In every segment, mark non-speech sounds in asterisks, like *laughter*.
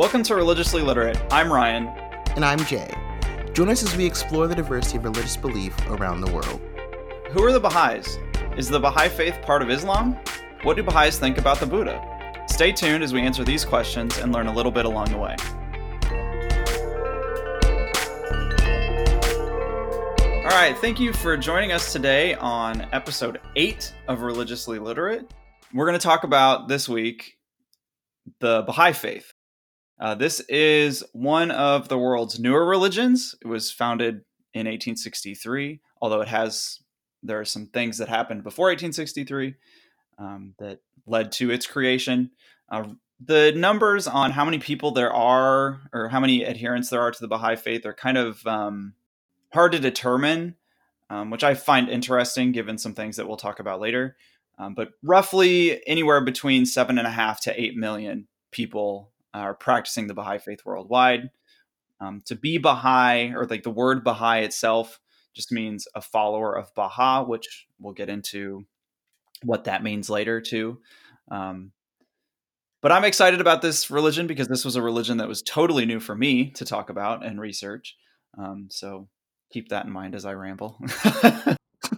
Welcome to Religiously Literate. I'm Ryan. And I'm Jay. Join us as we explore the diversity of religious belief around the world. Who are the Baha'is? Is the Baha'i faith part of Islam? What do Baha'is think about the Buddha? Stay tuned as we answer these questions and learn a little bit along the way. All right, thank you for joining us today on episode 8 of Religiously Literate. We're going to talk about this week the Baha'i faith. Uh, this is one of the world's newer religions. It was founded in 1863, although it has there are some things that happened before 1863 um, that led to its creation. Uh, the numbers on how many people there are or how many adherents there are to the Baha'i faith are kind of um, hard to determine, um, which I find interesting given some things that we'll talk about later. Um, but roughly anywhere between seven and a half to eight million people are practicing the Baha'i faith worldwide. Um, to be Baha'i, or like the word Baha'i itself, just means a follower of Baha, which we'll get into what that means later too. Um, but I'm excited about this religion because this was a religion that was totally new for me to talk about and research. Um, so keep that in mind as I ramble.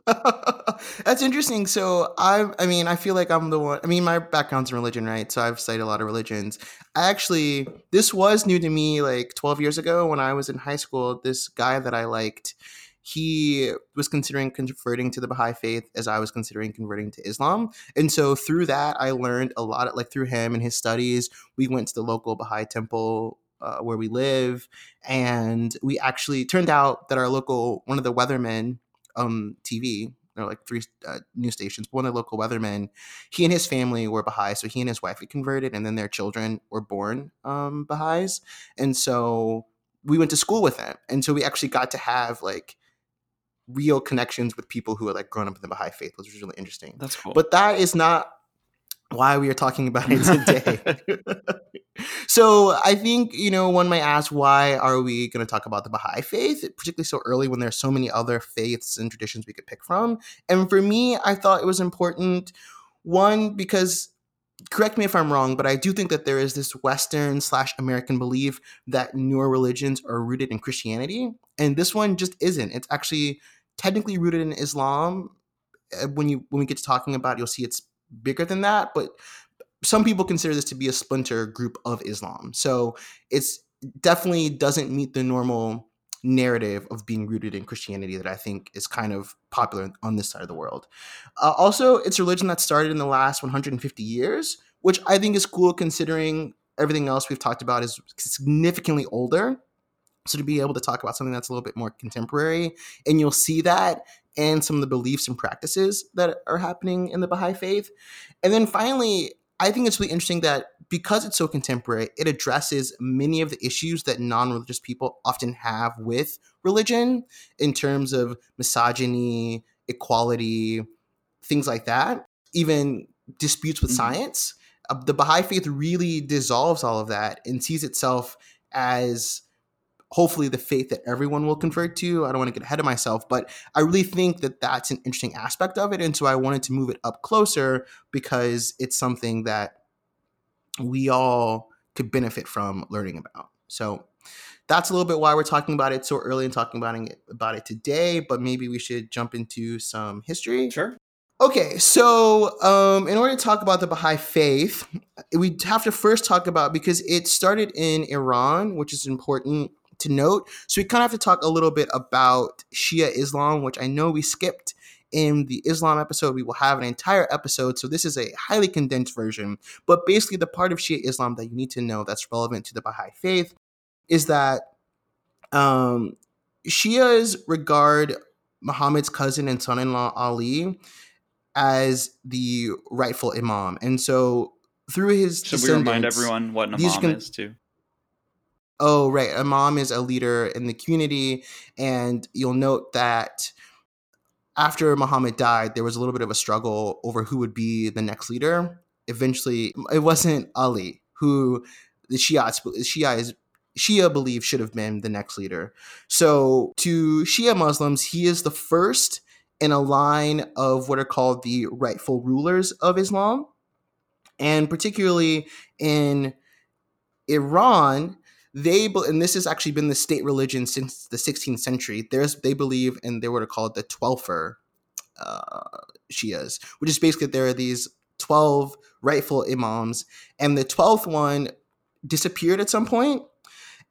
*laughs* That's interesting. So I, I mean, I feel like I'm the one. I mean, my background's in religion, right? So I've studied a lot of religions. I actually, this was new to me like 12 years ago when I was in high school. This guy that I liked, he was considering converting to the Baha'i faith as I was considering converting to Islam. And so through that, I learned a lot. Of, like through him and his studies, we went to the local Baha'i temple uh, where we live, and we actually turned out that our local one of the weathermen um, TV, there like three uh, news stations. One of the local weathermen, he and his family were Baha'i, so he and his wife get converted, and then their children were born um, Baha'is, and so we went to school with them, and so we actually got to have like real connections with people who had like grown up in the Baha'i faith, which was really interesting. That's cool. But that is not why we are talking about it today. *laughs* so I think, you know, one might ask why are we going to talk about the Baha'i faith, particularly so early when there's so many other faiths and traditions we could pick from. And for me, I thought it was important, one, because correct me if I'm wrong, but I do think that there is this Western slash American belief that newer religions are rooted in Christianity. And this one just isn't. It's actually technically rooted in Islam. Uh, when you when we get to talking about it, you'll see it's bigger than that, but some people consider this to be a splinter group of Islam. So it's definitely doesn't meet the normal narrative of being rooted in Christianity that I think is kind of popular on this side of the world. Uh, also, it's a religion that started in the last 150 years, which I think is cool considering everything else we've talked about is significantly older. So to be able to talk about something that's a little bit more contemporary, and you'll see that and some of the beliefs and practices that are happening in the Baha'i faith. And then finally, I think it's really interesting that because it's so contemporary, it addresses many of the issues that non religious people often have with religion in terms of misogyny, equality, things like that, even disputes with mm-hmm. science. Uh, the Baha'i faith really dissolves all of that and sees itself as hopefully the faith that everyone will convert to. I don't want to get ahead of myself, but I really think that that's an interesting aspect of it. And so I wanted to move it up closer because it's something that we all could benefit from learning about. So that's a little bit why we're talking about it so early and talking about it, about it today, but maybe we should jump into some history. Sure. Okay, so um, in order to talk about the Baha'i faith, we have to first talk about because it started in Iran, which is important to note. So we kind of have to talk a little bit about Shia Islam, which I know we skipped in the Islam episode. We will have an entire episode. So this is a highly condensed version. But basically, the part of Shia Islam that you need to know that's relevant to the Baha'i faith is that um, Shias regard Muhammad's cousin and son in law Ali as the rightful imam. And so through his Should we remind everyone what an imam can, is too? Oh, right, imam is a leader in the community. And you'll note that after Muhammad died, there was a little bit of a struggle over who would be the next leader. Eventually, it wasn't Ali, who the Shiites, Shia is Shia believe should have been the next leader. So, to Shia Muslims, he is the first in a line of what are called the rightful rulers of Islam. And particularly in Iran, they and this has actually been the state religion since the 16th century. There's they believe in they were called the Twelver uh, Shias, which is basically there are these 12 rightful imams, and the 12th one disappeared at some point.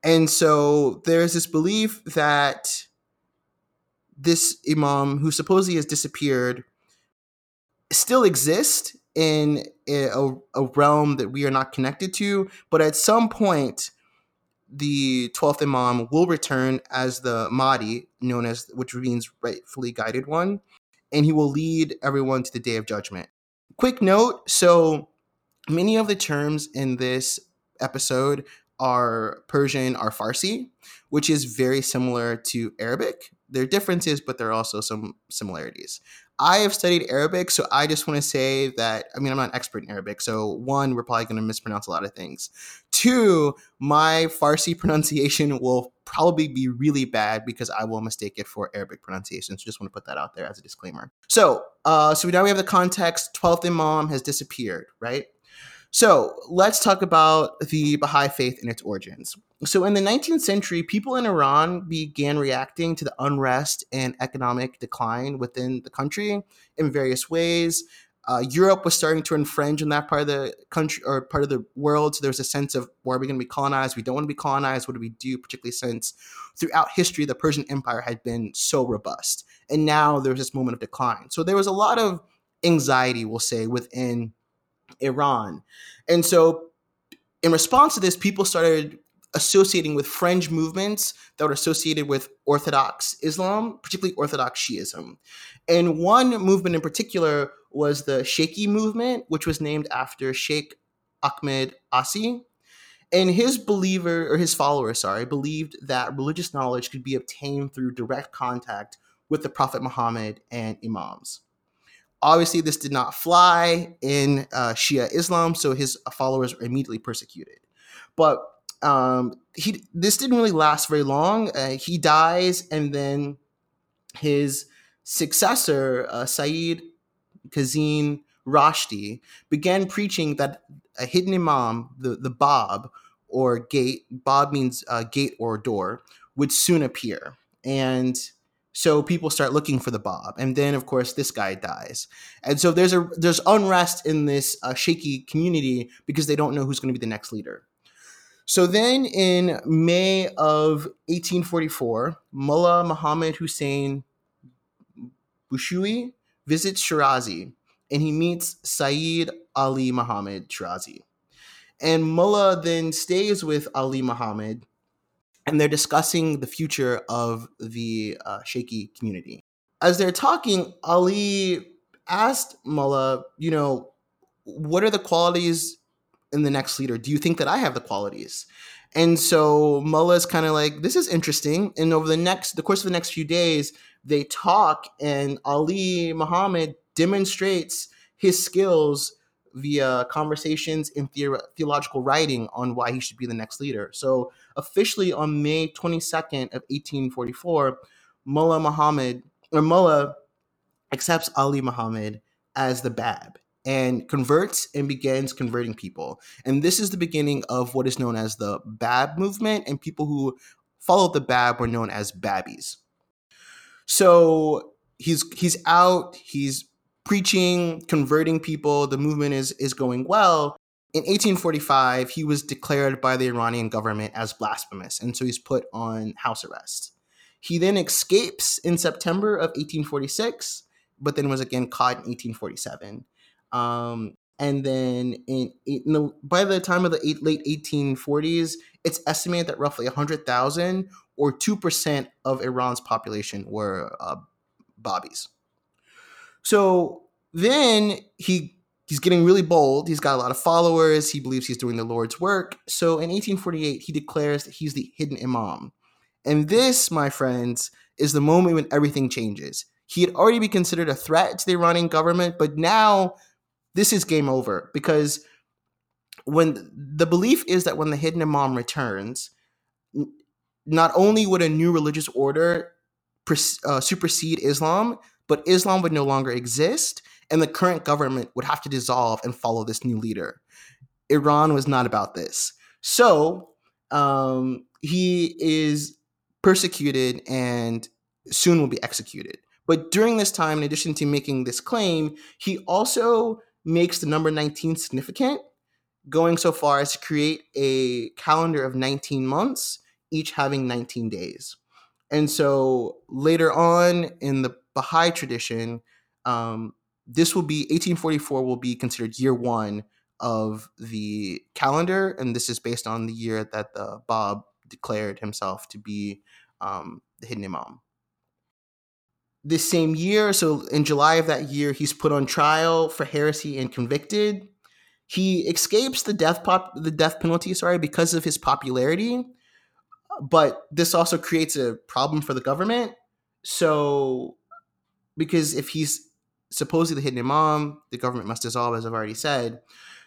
And so there's this belief that this imam, who supposedly has disappeared, still exists in a, a, realm that we are not connected to. But at some point, the 12th imam will return as the Mahdi, known as, which means rightfully guided one, and he will lead everyone to the day of judgment. Quick note so many of the terms in this episode are Persian, are Farsi, which is very similar to Arabic. There are differences, but there are also some similarities. I have studied Arabic, so I just want to say that I mean I'm not an expert in Arabic, so one, we're probably going to mispronounce a lot of things. Two, my Farsi *laughs* pronunciation will probably be really bad because I will mistake it for Arabic pronunciation. So just want to put that out there as a disclaimer. So, uh, so now we have the context. Twelfth Imam has disappeared, right? So let's talk about the Baha'i faith and its origins. So, in the 19th century, people in Iran began reacting to the unrest and economic decline within the country in various ways. Uh, Europe was starting to infringe on that part of the country or part of the world. So there was a sense of where are we going to be colonized? We don't want to be colonized. What do we do? Particularly since throughout history, the Persian Empire had been so robust. And now there's this moment of decline. So there was a lot of anxiety, we'll say, within Iran. And so, in response to this, people started associating with fringe movements that were associated with Orthodox Islam, particularly Orthodox Shiism. And one movement in particular was the Sheikhi movement, which was named after Sheikh Ahmed Asi. And his believer or his followers, sorry, believed that religious knowledge could be obtained through direct contact with the Prophet Muhammad and Imams. Obviously, this did not fly in uh, Shia Islam, so his followers were immediately persecuted. But um, he this didn't really last very long. Uh, he dies, and then his successor, uh, Sayyid Kazim Rashti, began preaching that a hidden imam, the, the Bab or gate, Bab means uh, gate or door, would soon appear. And so people start looking for the Bab and then of course this guy dies, and so there's a there's unrest in this uh, Sheikhi community because they don't know who's going to be the next leader. So then in May of 1844, Mullah Muhammad Hussein Bushrui visits Shirazi and he meets Sayyid Ali Muhammad Shirazi. And Mullah then stays with Ali Muhammad and they're discussing the future of the uh, Sheikhi community. As they're talking, Ali asked Mullah, you know, what are the qualities in the next leader? Do you think that I have the qualities? And so Mullah is kind of like, this is interesting. And over the next, the course of the next few days, they talk, and Ali Muhammad demonstrates his skills via conversations in the- theological writing on why he should be the next leader. So, officially on May 22nd of 1844, Mullah Muhammad or Mullah accepts Ali Muhammad as the Bab and converts and begins converting people. And this is the beginning of what is known as the Bab movement, and people who followed the Bab were known as Babis. So he's he's out, he's preaching, converting people, the movement is is going well. In 1845, he was declared by the Iranian government as blasphemous, and so he's put on house arrest. He then escapes in September of 1846, but then was again caught in 1847. Um, and then in, in the, by the time of the late 1840s, it's estimated that roughly 100,000 or 2% of Iran's population were uh, Babis. So then he he's getting really bold. He's got a lot of followers. He believes he's doing the Lord's work. So in 1848, he declares that he's the hidden imam. And this, my friends, is the moment when everything changes. He had already been considered a threat to the Iranian government, but now this is game over because when the belief is that when the hidden imam returns, not only would a new religious order uh, supersede Islam, but Islam would no longer exist, and the current government would have to dissolve and follow this new leader. Iran was not about this. So um, he is persecuted and soon will be executed. But during this time, in addition to making this claim, he also makes the number 19 significant, going so far as to create a calendar of 19 months, each having 19 days. And so later on in the Baha'i tradition, um, this will be 1844 will be considered year one of the calendar, and this is based on the year that the Bab declared himself to be um, the hidden Imam. This same year, so in July of that year, he's put on trial for heresy and convicted. He escapes the death pop the death penalty, sorry, because of his popularity. But this also creates a problem for the government. So because if he's supposedly the hidden imam, the government must dissolve, as I've already said.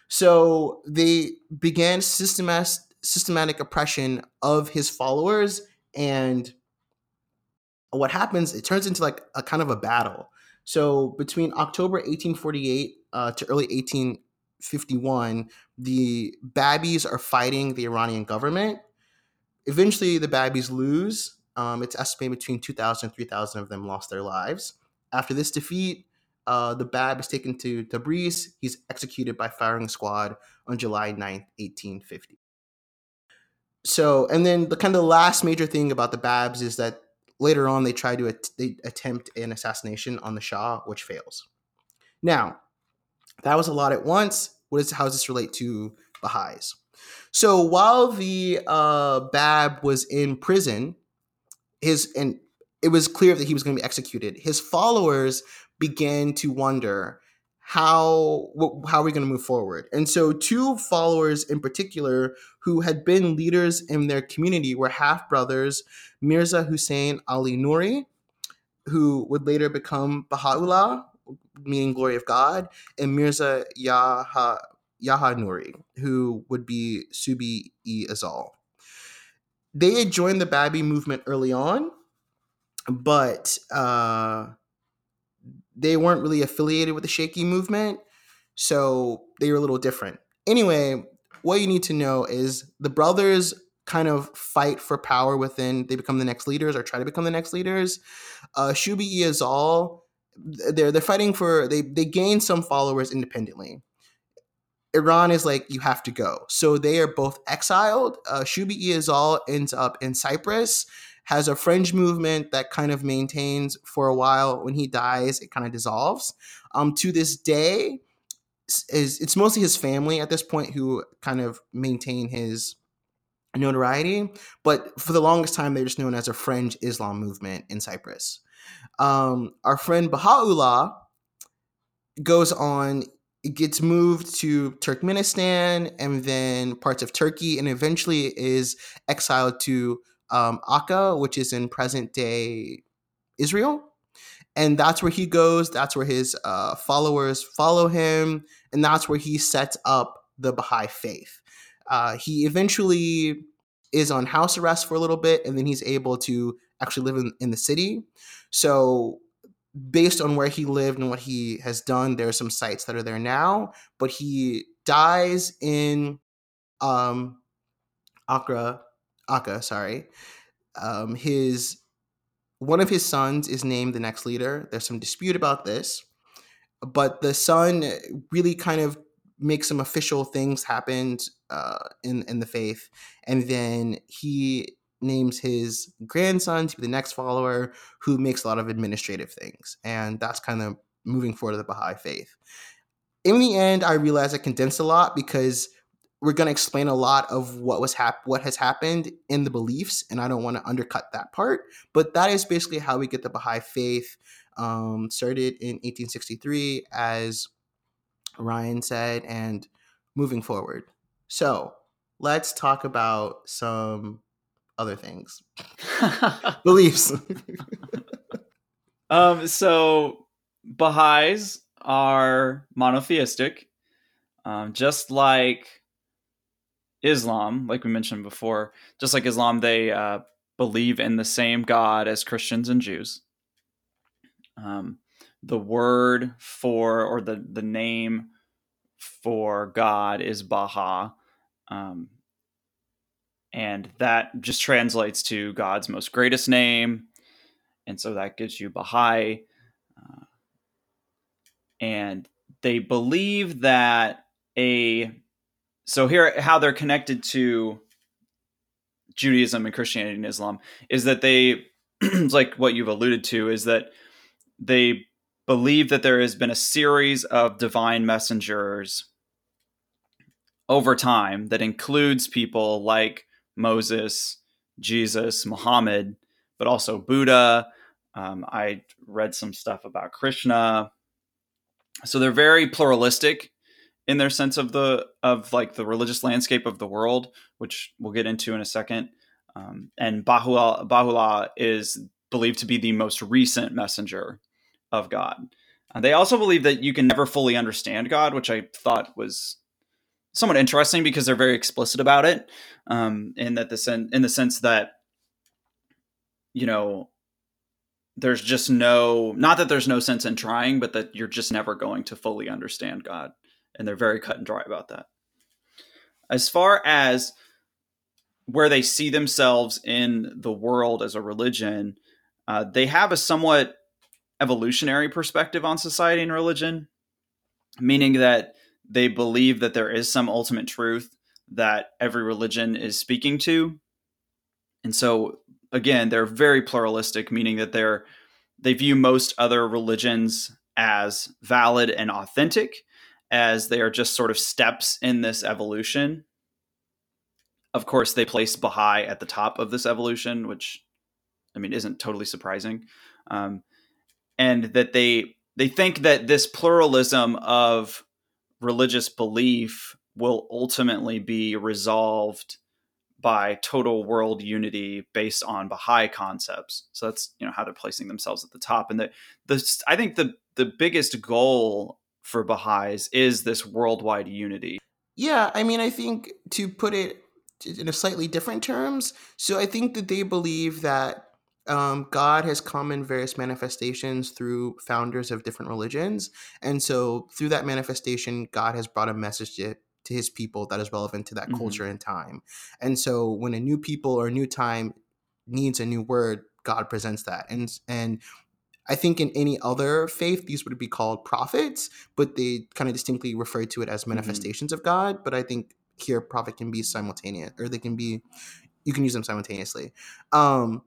So they began systematic systematic oppression of his followers and what happens it turns into like a kind of a battle. So between october 1848 uh, to early 1851 the babis are fighting the iranian government. Eventually the babis lose. Um, it's estimated between 2000 and 3000 of them lost their lives after this defeat uh, the Bab is taken to Tabriz. He's executed by firing squad on July 9th, 1850. So, and then the kind of the last major thing about the Babs is that later on they try to at- they attempt an assassination on the Shah, which fails. Now, that was a lot at once. What is how does this relate to Baha'is? So while the uh, Bab was in prison, his and it was clear that he was going to be executed. His followers began to wonder how how are we going to move forward and so two followers in particular who had been leaders in their community were half brothers mirza hussein ali nuri who would later become baha'u'llah meaning glory of god and mirza Yahya Yahya nuri who would be subi e azal they had joined the babi movement early on but uh they weren't really affiliated with the Sheikhi movement, so they were a little different. Anyway, what you need to know is the brothers kind of fight for power within. They become the next leaders or try to become the next leaders. Uh, Shubi Azal, they're they're fighting for they they gain some followers independently. Iran is like you have to go, so they are both exiled. Uh, Shubi Azal ends up in Cyprus has a fringe movement that kind of maintains for a while. When he dies, it kind of dissolves. Um, to this day, is it's mostly his family at this point who kind of maintain his notoriety. But for the longest time, they're just known as a fringe Islam movement in Cyprus. Um, our friend Baha'u'llah goes on gets moved to Turkmenistan and then parts of Turkey, and eventually is exiled to um, Akka, which is in present day Israel. And that's where he goes. That's where his uh, followers follow him. And that's where he sets up the Baha'i faith. Uh, he eventually is on house arrest for a little bit, and then he's able to actually live in, in the city. So, based on where he lived and what he has done, there are some sites that are there now. But he dies in um, Accra Akka, sorry, um, his one of his sons is named the next leader. There's some dispute about this, but the son really kind of makes some official things happen uh, in in the faith, and then he names his grandson to be the next follower, who makes a lot of administrative things, and that's kind of moving forward to the Baha'i faith. In the end, I realized I condensed a lot because we're going to explain a lot of what was hap- what has happened in the beliefs and i don't want to undercut that part but that is basically how we get the baha'i faith um, started in 1863 as ryan said and moving forward. So let's talk about some other things. *laughs* Beliefs. *laughs* Um so baha'is are monotheistic um, just like Islam, like we mentioned before, just like Islam, they uh, believe in the same God as Christians and Jews. Um, the word for or the the name for God is Baha. Um, and that just translates to God's most greatest name, and so that gives you Baha'i. Uh, and they believe that a so here how they're connected to Judaism and Christianity and Islam is that they *clears throat* like what you've alluded to is that they believe that there has been a series of divine messengers over time that includes people like Moses, Jesus, Muhammad, but also Buddha. Um, I read some stuff about Krishna. So they're very pluralistic in their sense of the of like the religious landscape of the world, which we'll get into in a second. Um, and Baha'u'llah, Baha'u'llah is believed to be the most recent messenger of God. Uh, they also believe that you can never fully understand God, which I thought was somewhat interesting because they're very explicit about it, um, in that the sen- in the sense that you know there's just no not that there's no sense in trying, but that you're just never going to fully understand God, and they're very cut and dry about that. As far as where they see themselves in the world as a religion, uh, they have a somewhat evolutionary perspective on society and religion, meaning that they believe that there is some ultimate truth that every religion is speaking to. And so again, they're very pluralistic, meaning that they're they view most other religions as valid and authentic, as they are just sort of steps in this evolution. Of course, they place Baha'i at the top of this evolution, which I mean isn't totally surprising, um, and that they they think that this pluralism of religious belief will ultimately be resolved by total world unity based on Baha'i concepts. So that's you know how they're placing themselves at the top. And the the I think the the biggest goal for Baha'is is this worldwide unity. Yeah, I mean, I think to put it in a slightly different terms, so I think that they believe that um, God has come in various manifestations through founders of different religions. And so through that manifestation, God has brought a message to, to his people that is relevant to that mm-hmm. culture and time. And so when a new people or a new time needs a new word, God presents that. And and I think in any other faith, these would be called prophets, but they kind of distinctly refer to it as mm-hmm. manifestations mm-hmm. of God. But I think here prophet can be simultaneous or they can be you can use them simultaneously. Um,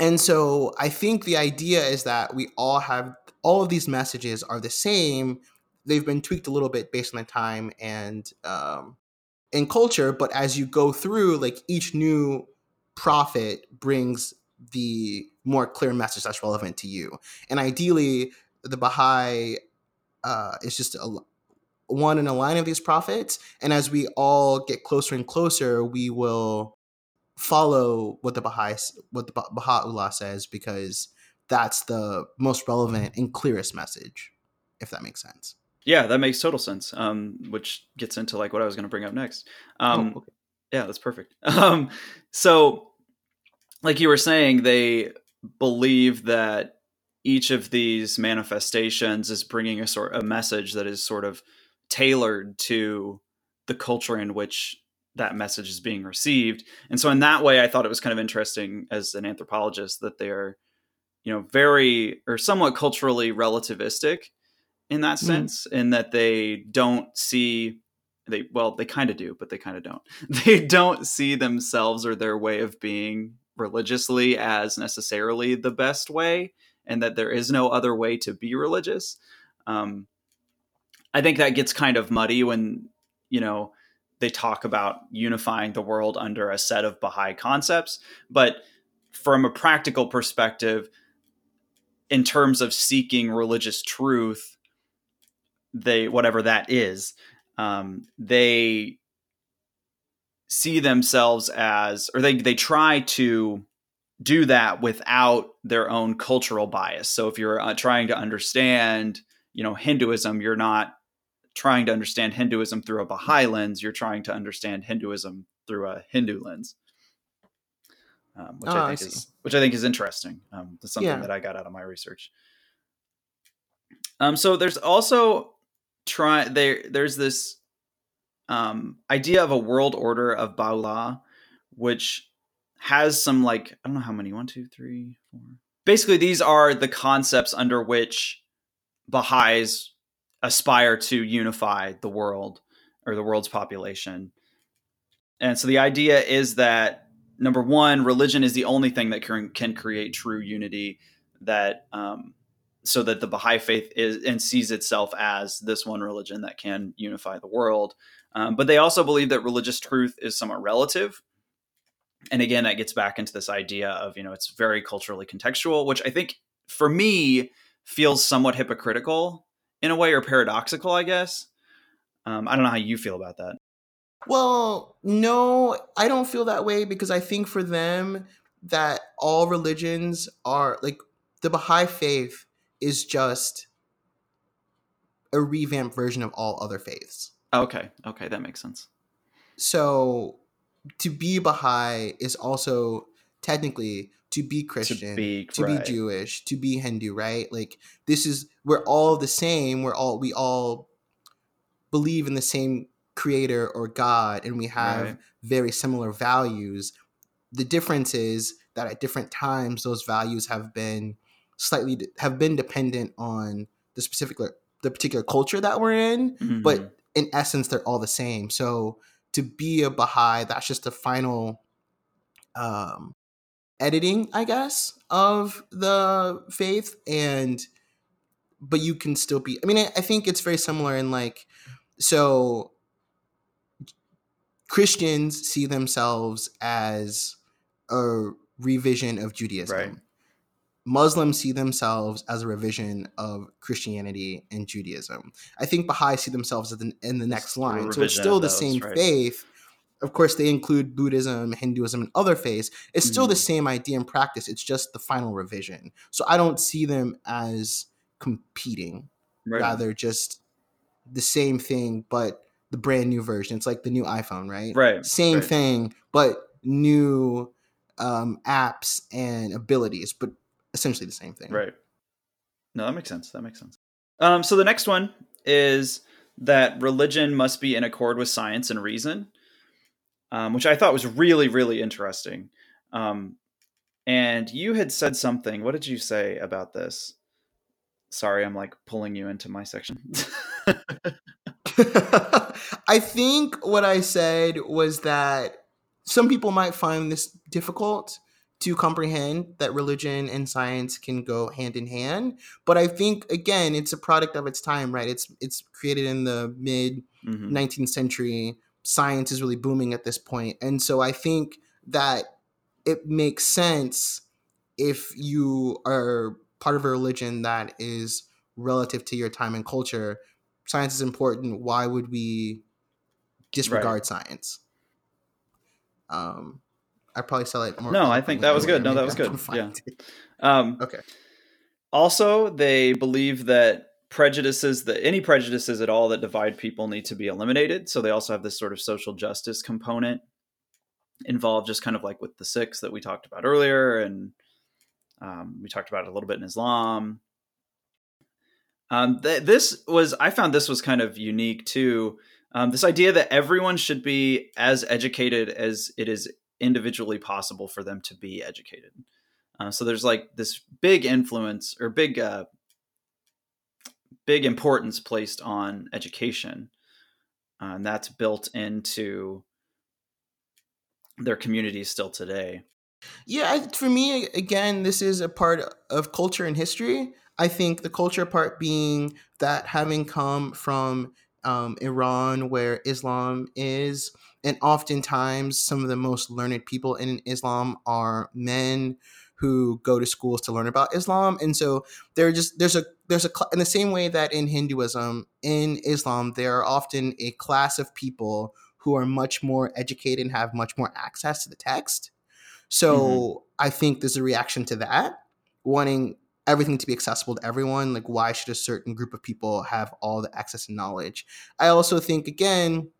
and so I think the idea is that we all have all of these messages are the same. They've been tweaked a little bit based on the time and um, in culture, but as you go through, like each new prophet brings the more clear message that's relevant to you. And ideally, the Baha'i uh, is just a, one in a line of these prophets. And as we all get closer and closer, we will follow what the Baha'i, what the Baha'u'llah says because that's the most relevant and clearest message, if that makes sense. Yeah, that makes total sense. Um, which gets into like what I was going to bring up next. Um, oh, okay. yeah, that's perfect. *laughs* Um, so, like you were saying, they believe that each of these manifestations is bringing a sort a message that is sort of tailored to the culture in which that message is being received. And so in that way, I thought it was kind of interesting as an anthropologist that they're, you know, very or somewhat culturally relativistic in that mm. sense, mm. in that they don't see they well, they kind of do, but they kind of don't. *laughs* They don't see themselves or their way of being religiously as necessarily the best way, and that there is no other way to be religious. Um, I think that gets kind of muddy when you know they talk about unifying the world under a set of Baha'i concepts. But from a practical perspective, in terms of seeking religious truth, they whatever that is, um, they see themselves as, or they they try to do that without their own cultural bias. So if you're uh, trying to understand, you know, Hinduism, you're not trying to understand Hinduism through a Baha'i lens, you're trying to understand Hinduism through a Hindu lens. Um, which oh, I think I is which I think is interesting. Um, that's something yeah. that I got out of my research. Um, so there's also try there. There's this um, idea of a world order of Baha'u'llah, which has some like I don't know how many one, two, three, four. Basically, these are the concepts under which Baha'is aspire to unify the world or the world's population. And so the idea is that number one, religion is the only thing that can, can create true unity. That um, so that the Baha'i faith is and sees itself as this one religion that can unify the world. Um, but they also believe that religious truth is somewhat relative. And again, that gets back into this idea of you know it's very culturally contextual, which I think for me feels somewhat hypocritical in a way or paradoxical, I guess. Um, I don't know how you feel about that. Well, no, I don't feel that way because I think for them that all religions are like the Baha'i faith is just a revamped version of all other faiths. Okay, okay, that makes sense. So to be Baha'i is also technically to be Christian, to be, to right. be Jewish, to be Hindu, right? Like this is we're all the same. We're all we all believe in the same creator or God and we have right. very similar values. The difference is that at different times those values have been slightly have been dependent on the specific the particular culture that we're in, mm-hmm. but in essence they're all the same. So to be a Baha'i, that's just the final um, editing, I guess, of the faith. And but you can still be. I mean, I, I think it's very similar in like so. Christians see themselves as a revision of Judaism. Right. Muslims see themselves as a revision of Christianity and Judaism. I think Baha'i see themselves in the, in the next line. So it's still the those, same right. faith. Of course, they include Buddhism, Hinduism, and other faiths. It's still mm-hmm. the same idea in practice. It's just the final revision. So I don't see them as competing, right. rather just the same thing, but the brand new version. It's like the new iPhone, right? Right. Same right. thing, but new um, apps and abilities, but essentially the same thing. Right. No, that makes sense. That makes sense. Um, so the next one is that religion must be in accord with science and reason, um, which I thought was really, really interesting. Um, and you had said something. What did you say about this? Sorry, I'm like pulling you into my section. *laughs* I think what I said was that some people might find this difficult to comprehend that religion and science can go hand in hand but i think again it's a product of its time right? It's it's created in the mid mm-hmm. 19th century. Science is really booming at this point and so i think that it makes sense if you are part of a religion that is relative to your time and culture. Science is important. Why would we disregard right. science? Um I probably sell it more. No, I think that was good. No, that was good. Yeah. Um, okay. Also, they believe that prejudices that any prejudices at all that divide people need to be eliminated. So they also have this sort of social justice component involved, just kind of like with the Sikhs that we talked about earlier, and um, we talked about it a little bit in Islam. Um, th- this was I found this was kind of unique too. Um, this idea that everyone should be as educated as it is individually possible for them to be educated. Uh, so there's like this big influence or big uh, big importance placed on education, uh, and that's built into their communities still today. Yeah, for me, again, this is a part of culture and history. I think the culture part being that having come from um, Iran, where Islam is, and oftentimes some of the most learned people in Islam are men who go to schools to learn about Islam, and so there just there's a there's a in the same way that in Hinduism, in Islam, there are often a class of people who are much more educated and have much more access to the text. So mm-hmm. I think there's a reaction to that, wanting everything to be accessible to everyone. Like, why should a certain group of people have all the access and knowledge? I also think, again,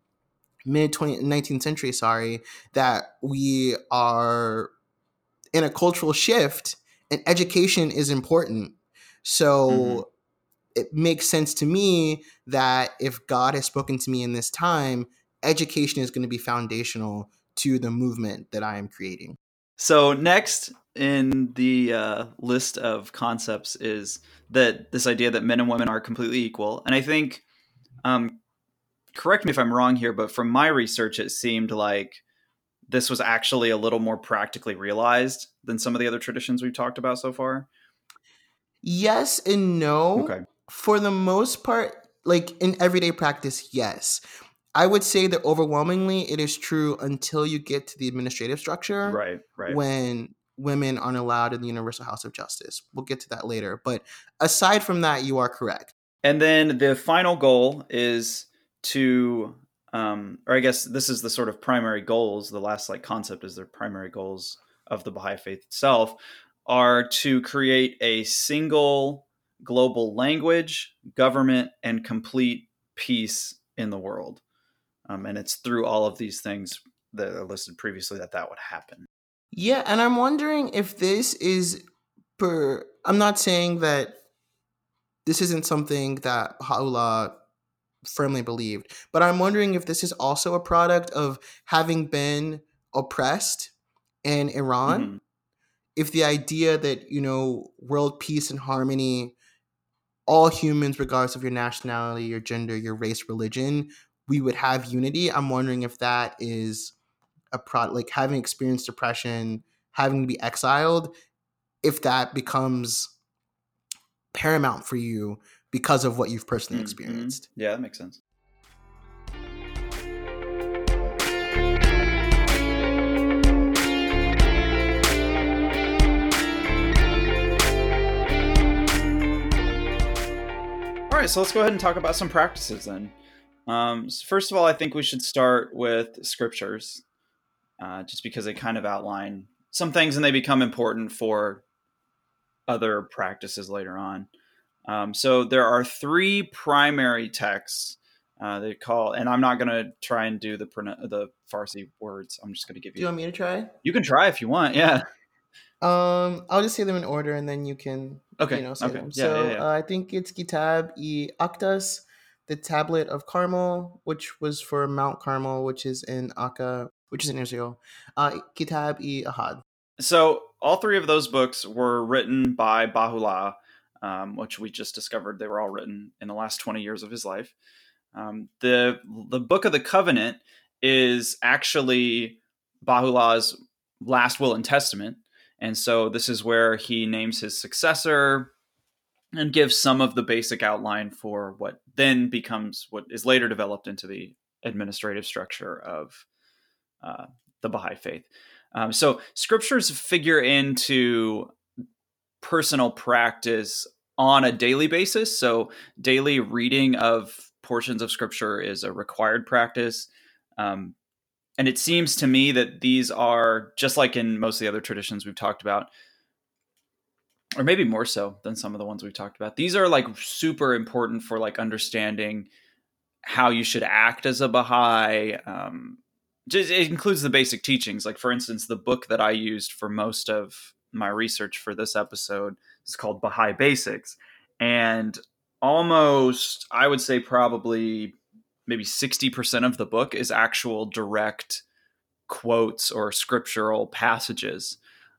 mid 19th century, sorry, that we are in a cultural shift and education is important. So mm-hmm. it makes sense to me that if God has spoken to me in this time, education is going to be foundational to the movement that I am creating. So next in the uh, list of concepts is that this idea that men and women are completely equal, and I think, um, correct me if I'm wrong here, but from my research, it seemed like this was actually a little more practically realized than some of the other traditions we've talked about so far. Yes and no. Okay. For the most part, like in everyday practice, yes. I would say that overwhelmingly it is true until you get to the administrative structure. Right, right. When women aren't allowed in the Universal House of Justice. We'll get to that later. But aside from that, you are correct. And then the final goal is to, um, or I guess this is the sort of primary goals. The last like concept is their primary goals of the Baha'i faith itself are to create a single global language, government, and complete peace in the world. Um, and it's through all of these things that are listed previously that that would happen. Yeah, and I'm wondering if this is per. I'm not saying that this isn't something that Baha'u'llah firmly believed, but I'm wondering if this is also a product of having been oppressed in Iran. Mm-hmm. If the idea that, you know, world peace and harmony, all humans, regardless of your nationality, your gender, your race, religion, we would have unity. I'm wondering if that is a product, like having experienced depression, having to be exiled, if that becomes paramount for you because of what you've personally mm-hmm. experienced. Yeah, that makes sense. All right, so let's go ahead and talk about some practices then. Um, so first of all, I think we should start with scriptures uh, just because they kind of outline some things and they become important for other practices later on. Um, so there are three primary texts uh, they call, and I'm not going to try and do the the Farsi words. I'm just going to give you. Do you want me to try? You can try if you want. Yeah. Um, I'll just say them in order, and then you can. Okay. You know, say okay. them. Yeah, so yeah, yeah. Uh, I think it's Kitab e Aqdas, the Tablet of Carmel, which was for Mount Carmel, which is in Akka, which is in Israel. Uh, Kitab e Ahad. So all three of those books were written by Baha'u'llah, um, which we just discovered they were all written in the last 20 years of his life. Um, the the Book of the Covenant is actually Baha'u'llah's last will and testament, and so this is where he names his successor and gives some of the basic outline for what then becomes what is later developed into the administrative structure of uh, the Baha'i faith. Um, so scriptures figure into personal practice on a daily basis. So daily reading of portions of scripture is a required practice. Um, and it seems to me that these are just like in most of the other traditions we've talked about, or maybe more so than some of the ones we've talked about. These are like super important for like understanding how you should act as a Baha'i, um, it includes the basic teachings. Like for instance, the book that I used for most of my research for this episode is called Baha'i Basics, and almost I would say probably maybe sixty percent of the book is actual direct quotes or scriptural passages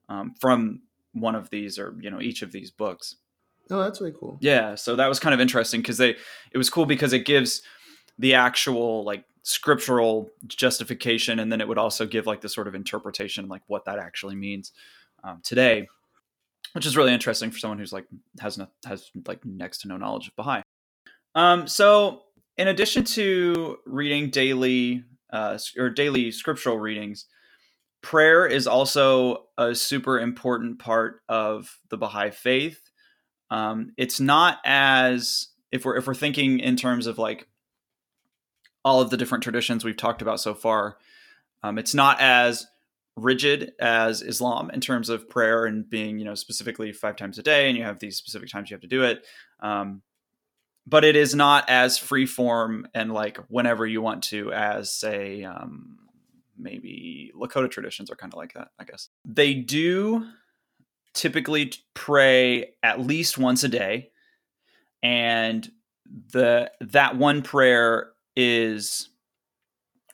um, from one of these or you know each of these books. Oh, that's really cool. Yeah, so that was kind of interesting because they it was cool because it gives the actual like scriptural justification and then it would also give like the sort of interpretation like what that actually means um, today which is really interesting for someone who's like has no, has like next to no knowledge of baha'i um, so in addition to reading daily uh, or daily scriptural readings prayer is also a super important part of the baha'i faith um, it's not as if we're if we're thinking in terms of like all of the different traditions we've talked about so far. Um, it's not as rigid as Islam in terms of prayer and being, you know, specifically five times a day, and you have these specific times you have to do it. Um, but it is not as free form and like whenever you want to, as say, um, maybe Lakota traditions are kind of like that, I guess. They do typically pray at least once a day, and the that one prayer is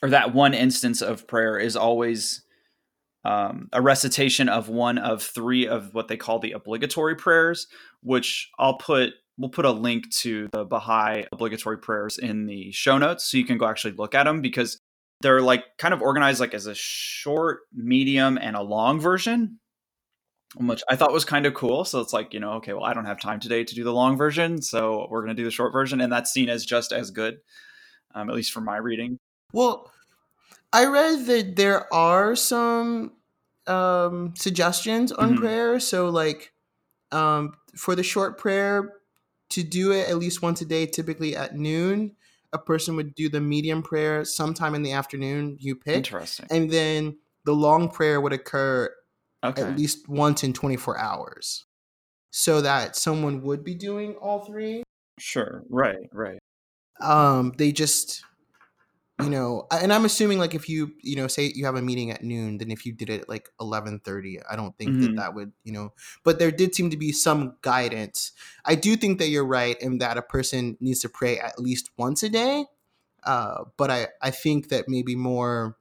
or that one instance of prayer is always um, a recitation of one of three of what they call the obligatory prayers, which I'll put we'll put a link to the Baha'i obligatory prayers in the show notes so you can go actually look at them because they're like kind of organized like as a short, medium, and a long version, which I thought was kind of cool. So it's like, you know, okay, well, I don't have time today to do the long version, so we're going to do the short version, and that's seen as just as good, um, at least for my reading. Well, I read that there are some um, suggestions on Mhm. prayer. So, like, um, for the short prayer, to do it at least once a day, typically at noon, a person would do the medium prayer sometime in the afternoon, you pick. Interesting. And then the long prayer would occur Okay. at least once in 24 hours. So that someone would be doing all three. Sure. Right. Right. um they just you know and i'm assuming like if you you know say you have a meeting at noon then if you did it at like 11:30 i don't think that Mhm. that would you know but there did seem to be some guidance i do think that you're right in that a person needs to pray at least once a day uh but i i think that maybe more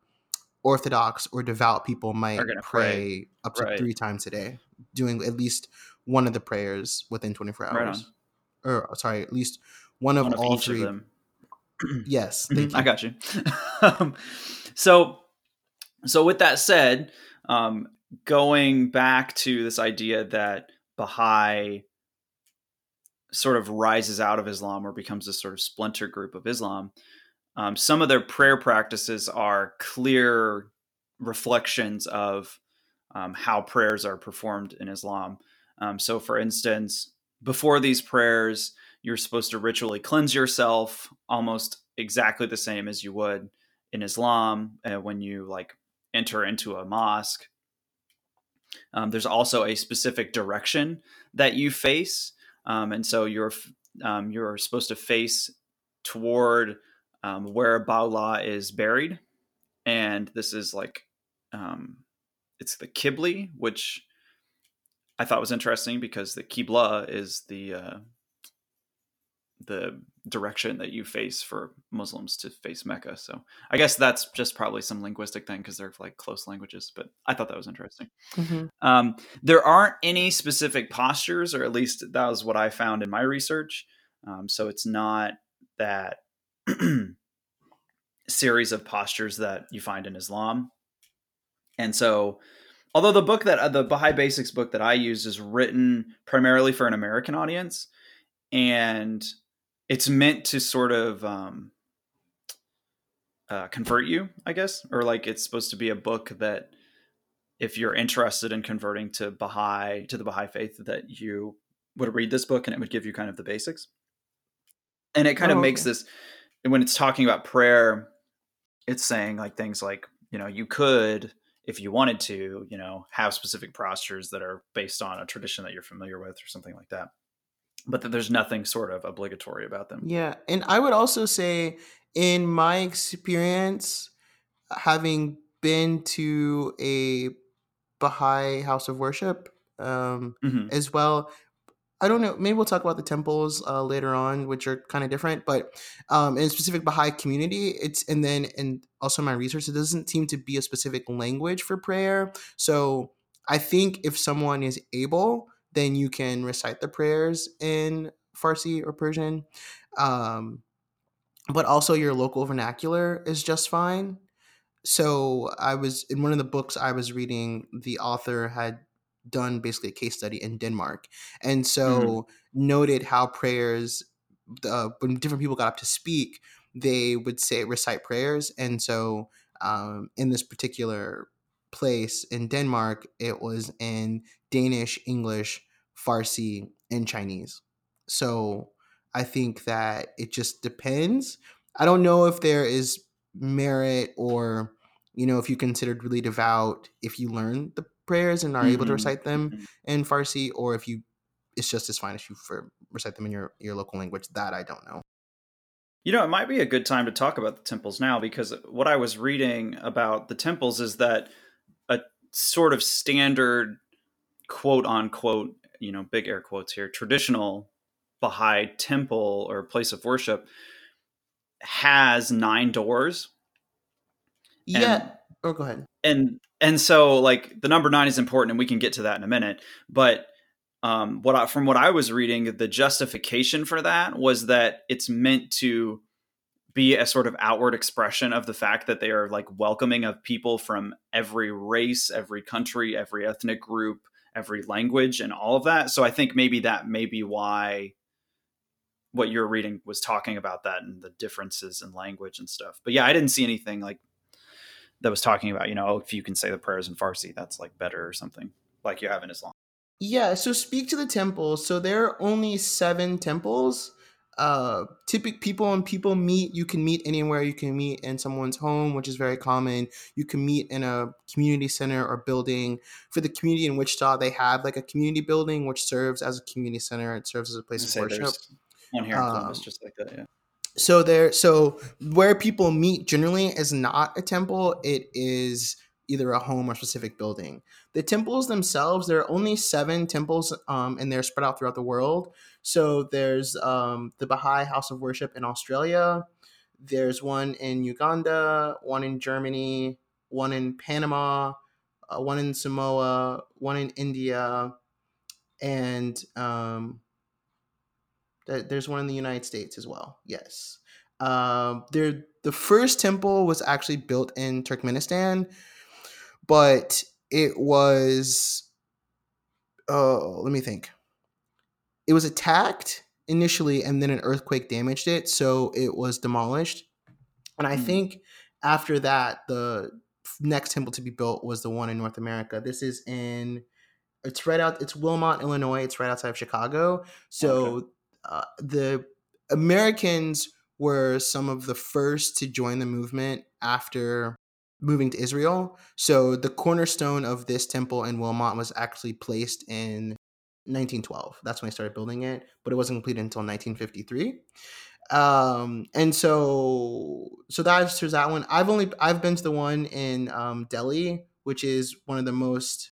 orthodox or devout people might pray, pray. up to Right. three times a day doing at least one of the prayers within 24 Right hours or sorry at least one of One all three of. *clears throat* yes Mhm, you I got you. *laughs* um, so, so with that said, um, going back to this idea that Baha'i sort of rises out of Islam or becomes this sort of splinter group of Islam, um, some of their prayer practices are clear reflections of um, how prayers are performed in Islam. Um, so, for instance, before these prayers, you're supposed to ritually cleanse yourself almost exactly the same as you would in Islam uh, when you like enter into a mosque. Um, there's also a specific direction that you face, um, and so you're um, you're supposed to face toward um, where Baha'u'llah is buried, and this is like um, it's the Qiblih, which I thought was interesting because the Qibla is the uh, the direction that you face for Muslims to face Mecca. So I guess that's just probably some linguistic thing because they're like close languages. But I thought that was interesting. Mhm. Um, there aren't any specific postures, or at least that was what I found in my research. Um, so it's not that *clears throat* series of postures that you find in Islam. And so, although the book that uh, the Baha'i Basics book that I use is written primarily for an American audience, and it's meant to sort of um, uh, convert you, I guess, or like it's supposed to be a book that if you're interested in converting to Baha'i to the Baha'i faith, that you would read this book and it would give you kind of the basics. And it kind Oh, of makes okay. this when it's talking about prayer, it's saying like things like, you know, you could, if you wanted to, you know, have specific postures that are based on a tradition that you're familiar with or something like that. But that there's nothing sort of obligatory about them. Yeah, and I would also say, in my experience, having been to a Baha'i house of worship um, Mhm. as well, I don't know. Maybe we'll talk about the temples uh, later on, which are kind of different. But um, in a specific Baha'i community, it's and then and also my research, it doesn't seem to be a specific language for prayer. So I think if someone is able, then you can recite the prayers in Farsi or Persian. Um, but also your local vernacular is just fine. So I was in one of the books I was reading, the author had done basically a case study in Denmark. And so noted how prayers uh, when different people got up to speak, they would say recite prayers. And so um, in this particular place in Denmark, it was in Danish, English, Farsi, and Chinese. So I think that it just depends. I don't know if there is merit or you know if you considered really devout if you learn the prayers and are able to Mhm. recite them Mhm. in Farsi or if you it's just as fine if you for recite them in your your local language that I don't know. You know, it might be a good time to talk about the temples now because what I was reading about the temples is that a sort of standard quote unquote, you know, big air quotes here, traditional Baha'i temple or place of worship has nine doors. Yeah. And- oh, go ahead. and and so like the number nine is important and we can get to that in a minute but um, what I, from what i was reading the justification for that was that it's meant to be a sort of outward expression of the fact that they are like welcoming of people from every race every country every ethnic group every language and all of that so i think maybe that may be why what you're reading was talking about that and the differences in language and stuff but yeah i didn't see anything like that was talking about, you know, oh, if you can say the prayers in Farsi, that's like better or something, like you have in Islam. Yeah, so speak to the temples. So there are only seven temples. Uh, typical people and people meet. You can meet anywhere. You can meet in someone's home, which is very common. You can meet in a community center or building. For the community in Wichita, they have like a community building which serves as a community center. It serves as a place of worship. one here in Columbus, Um, just like that. Yeah. so there so where people meet generally is not a temple it is either a home or specific building the temples themselves there are only seven temples um, and they're spread out throughout the world so there's um, the baha'i house of worship in australia there's one in uganda one in germany one in panama uh, one in samoa one in india and um, th- there's one in the United States as well. Yes. Um, there, the first temple was actually built in Turkmenistan, but it was. Oh, let me think. It was attacked initially, and then an earthquake damaged it, so it was demolished. And I Hmm. think after that, the next temple to be built was the one in North America. This is in. It's right out. It's Wilmot, Illinois. It's right outside of Chicago. So uh, the Americans were some of the first to join the movement after moving to Israel. So the cornerstone of this temple in Wilmot was actually placed in 1912. That's when I started building it, but it wasn't completed until 1953. Um, and so so that's there's that one. I've only I've been to the one in um, Delhi, which is one of the most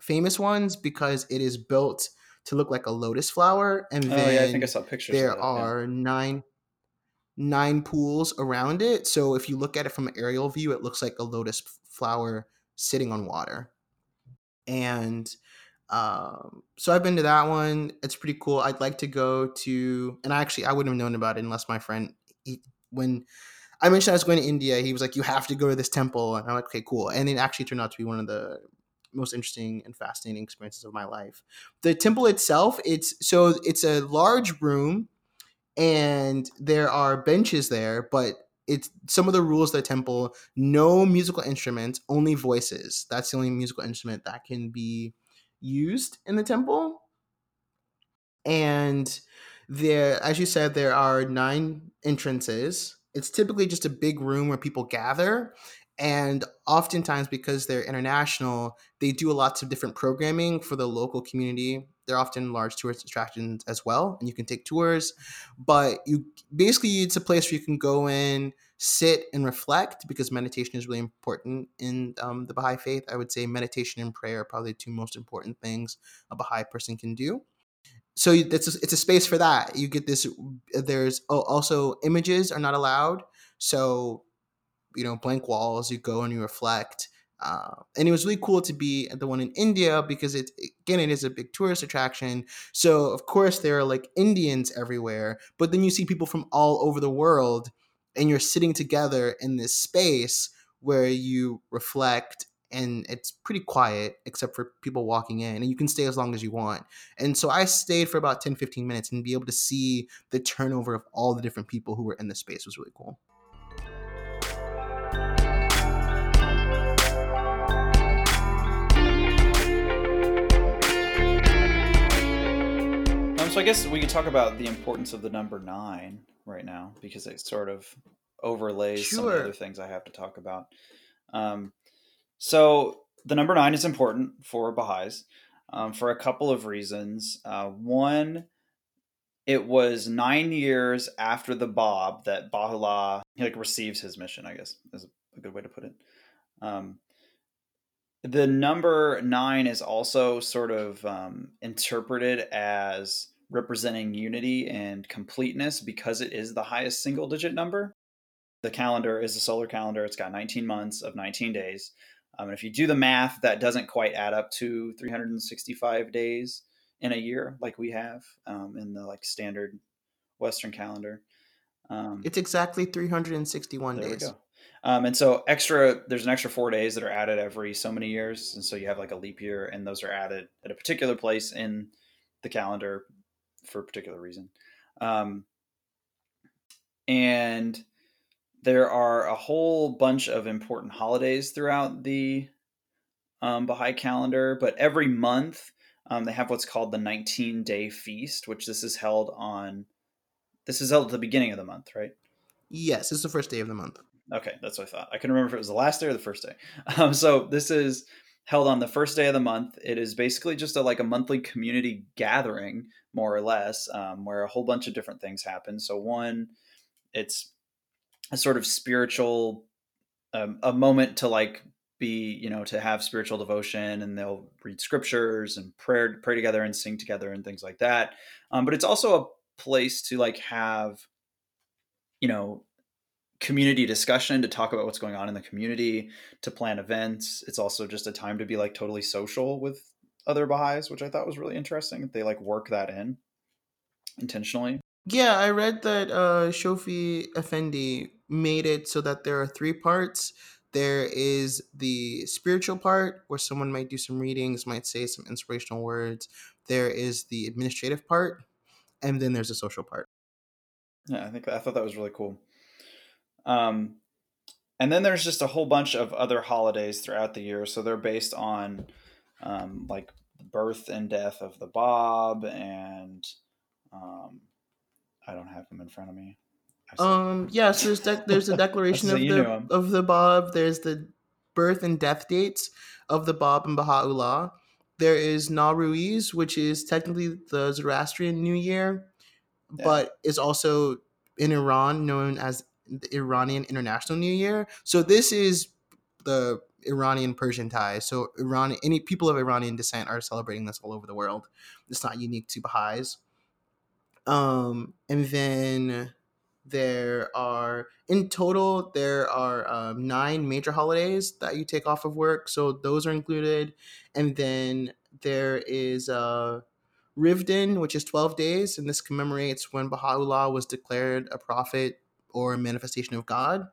famous ones because it is built to look like a lotus flower, and Oh yeah, I think I saw pictures. there that, yeah. are nine nine pools around it. So if you look at it from an aerial view, it looks like a lotus flower sitting on water. And um, so I've been to that one. It's pretty cool. I'd like to go to, and actually I wouldn't have known about it unless my friend, he, when I mentioned I was going to India, he was like, "You have to go to this temple," and I'm like, "Okay, cool." And it actually turned out to be one of the most interesting and fascinating experiences of my life. The temple itself, it's so it's a large room and there are benches there, but it's some of the rules of the temple, no musical instruments, only voices. That's the only musical instrument that can be used in the temple. And there, as you said, there are nine entrances. It's typically just a big room where people gather. And oftentimes, because they're international, they do lots of different programming for the local community. They're often large tourist attractions as well, and you can take tours. But you basically, it's a place where you can go in, sit, and reflect because meditation is really important in um, the Baha'i faith. I would say meditation and prayer are probably the two most important things a Baha'i person can do so it's a, it's a space for that. You get this. There's also images are not allowed. So you know, blank walls. You go and you reflect. Uh, and it was really cool to be at the one in India because it again it is a big tourist attraction. So of course there are like Indians everywhere, but then you see people from all over the world, and you're sitting together in this space where you reflect and it's pretty quiet except for people walking in and you can stay as long as you want. And so i stayed for about 10 15 minutes and be able to see the turnover of all the different people who were in the space was really cool. Um, so I guess we could talk about the importance of the number nine right now because it sort of overlays some of the other things I have to talk about. Um, so the number nine is important for Baha'is um, for a couple of reasons. Uh, one, it was nine years after the Bab that Baha'u'llah he, like receives his mission. I guess is a good way to put it. Um, the number nine is also sort of um, interpreted as representing unity and completeness because it is the highest single digit number. the calendar is a solar calendar. It's got 19 months of 19 days. Um, and if you do the math, that doesn't quite add up to 365 days in a year like we have um, in the like standard Western calendar. Um, it's exactly 361 there days. We go. Um, and so extra, there's an extra four days that are added every so many years, and so you have like a leap year, and those are added at a particular place in the calendar for a particular reason. Um, and there are a whole bunch of important holidays throughout the um, Baha'i calendar, but every month um, they have what's called the 19 day feast, which this is held on. This is held at the beginning of the month, right? Yes, it's the first day of the month. Okay, that's what I thought. I couldn't remember if it was the last day or the first day. *laughs* Um, so this is held on the first day of the month. It is basically just a like a monthly community gathering, more or less, um, where a whole bunch of different things happen. So one, it's a sort of spiritual, um, a moment to like be, you know, to have spiritual devotion, and they'll read scriptures and prayer, pray together and sing together and things like that. Um, but it's also a place to like have, you know, community discussion to talk about what's going on in the community, to plan events. It's also just a time to be like totally social with other Baha'is, which I thought was really interesting. They like work that in intentionally. Yeah, I read that uh, Shoghi Effendi made it so that there are three parts. There is the spiritual part where someone might do some readings, might say some inspirational words. There is the administrative part, and then there's a social part. Yeah, I think I thought that was really cool. Um, and then there's just a whole bunch of other holidays throughout the year. So they're based on um, like birth and death of the Bab, and um, I don't have them in front of me. Um. Yes. there's de- there's the *laughs* declaration of the of the Bab. There's the birth and death dates of the Bab and Baha'u'llah. There is Nowruz, which is technically the Zoroastrian New Year, yeah. but is also in Iran known as the Iranian International New Year. So this is the Iranian Persian ties. So Iran, any people of Iranian descent are celebrating this all over the world. It's not unique to Baha'is. Um, and then there are in total there are um, nine major holidays that you take off of work. So those are included, and then there is uh, Ridvan, which is 12 days, and this commemorates when Baha'u'llah was declared a prophet or manifestation of God.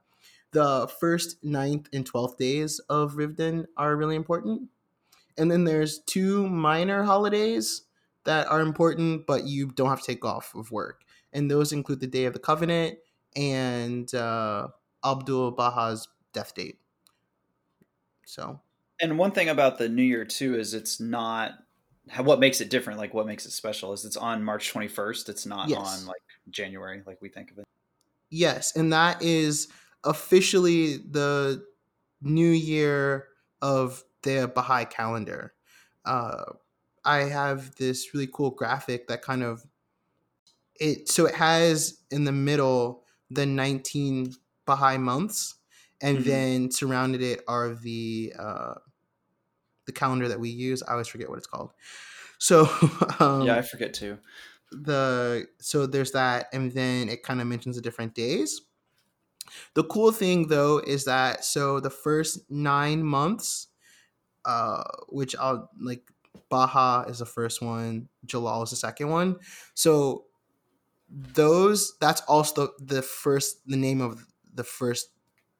The first, ninth, and twelfth days of Ridvan are really important. And then there's two minor holidays that are important, but you don't have to take off of work. And those include the Day of the Covenant and uh, Abdul Baha's death date. So. And one thing about the New Year too is it's not what makes it different. Like what makes it special is it's on March 21st. It's not yes. on like January like we think of it. Yes, and that is officially the new year of the Baha'i calendar. Uh, I have this really cool graphic that kind of it so it has in the middle the 19 Baha'i months, and mm-hmm. then surrounded it are the uh, the calendar that we use. I always forget what it's called. So *laughs* um, yeah, I forget too the so there's that and then it kind of mentions the different days. The cool thing though is that so the first nine months uh which i'll like baha is the first one jalal is the second one. So those that's also the, the first the name of the first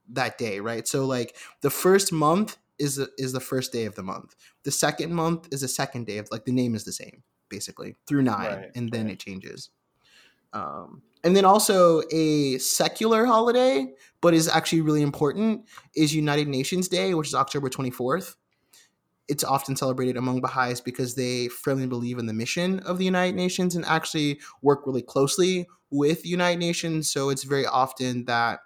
that day right? So like the first month is the, is the first day of the month. The second month is the second day of like the name is the same basically through nine, right, and then right. it changes. Um, and then also a secular holiday, but is actually really important, is United Nations Day, which is October 24th. It's often celebrated among Baha'is because they firmly believe in the mission of the United Nations and actually work really closely with the United Nations. So it's very often that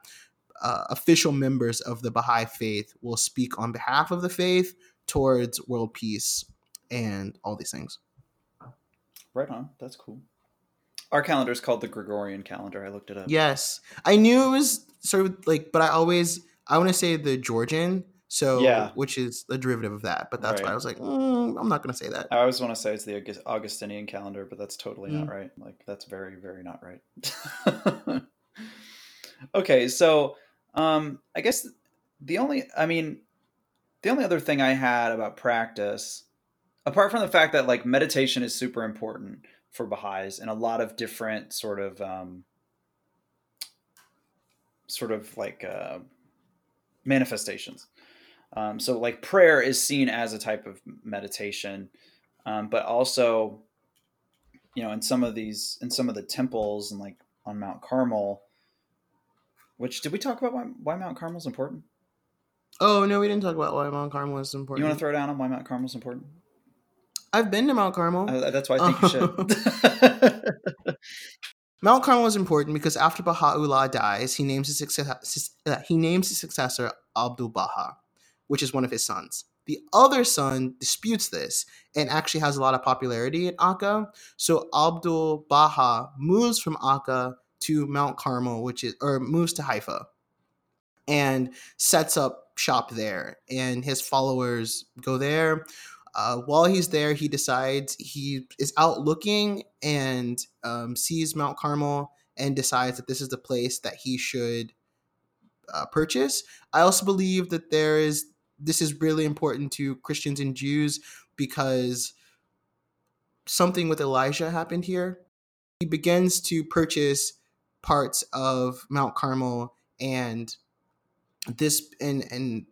uh, official members of the Baha'i faith will speak on behalf of the faith towards world peace and all these things. Right on. That's cool. Our calendar is called the Gregorian calendar. I looked it up. Yes, I knew it was sort of like, but I always I want to say the Georgian. So yeah, which is the derivative of that. But that's right. why I was like, mm, I'm not going to say that. I always want to say it's the Augustinian calendar, but that's totally mm. not right. Like that's very, very not right. *laughs* okay, so Um, I guess the only, I mean, the only other thing I had about practice, apart from the fact that like meditation is super important for Baha'is and a lot of different sort of, um, sort of like uh, manifestations. Um, so like prayer is seen as a type of meditation, um, but also, you know, in some of these, in some of the temples and like on Mount Carmel, which did we talk about why, why Mount Carmel is important? Oh no, we didn't talk about why Mount Carmel is important. You want to throw down on why Mount Carmel is important? I've been to Mount Carmel. Uh, that's why I think you should. *laughs* Mount Carmel is important because after Baha'u'llah dies, he names his successor, uh, he names his successor Abdul Baha, which is one of his sons. The other son disputes this and actually has a lot of popularity in Akka. So Abdul Baha moves from Akka to Mount Carmel, which is or moves to Haifa and sets up shop there. And his followers go there. Uh, while he's there, he decides he is out looking and um, sees Mount Carmel and decides that this is the place that he should uh, purchase. I also believe that there is this is really important to Christians and Jews because something with Elijah happened here. He begins to purchase parts of Mount Carmel and this and and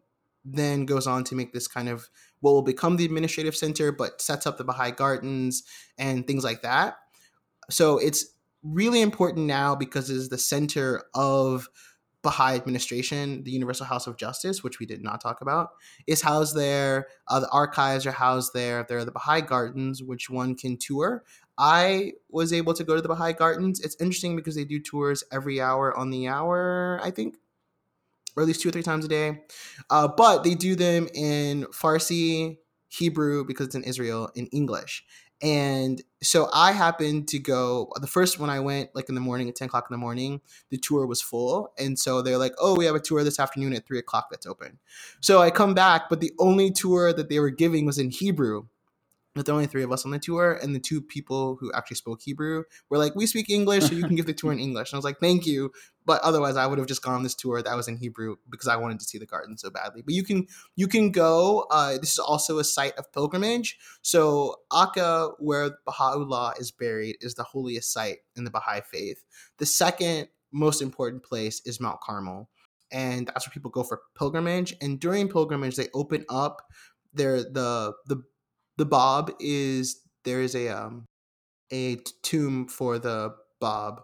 then goes on to make this kind of what will become the administrative center, but sets up the Baha'i Gardens and things like that. So it's really important now because it is the center of Baha'i administration. The Universal House of Justice, which we did not talk about, is housed there. Uh, the archives are housed there. There are the Baha'i Gardens, which one can tour. I was able to go to the Baha'i Gardens. It's interesting because they do tours every hour on the hour, I think or at least two or three times a day. Uh, but they do them in Farsi, Hebrew, because it's in Israel, in English. And so I happened to go. The first one I went, like in the morning at 10 o'clock in the morning, the tour was full. And so they're like, oh, we have a tour this afternoon at 3 o'clock that's open. So I come back, but the only tour that they were giving was in Hebrew with only three of us on the tour and the two people who actually spoke Hebrew were like, we speak English, so you can give the tour in English. And I was like, thank you. But otherwise I would have just gone on this tour that was in Hebrew because I wanted to see the garden so badly. But you can you can go. Uh, this is also a site of pilgrimage. So Akka, where Baha'u'llah is buried, is the holiest site in the Baha'i faith. The second most important place is Mount Carmel. And that's where people go for pilgrimage. And during pilgrimage, they open up their the the the Bab is there is a um a tomb for the Bab,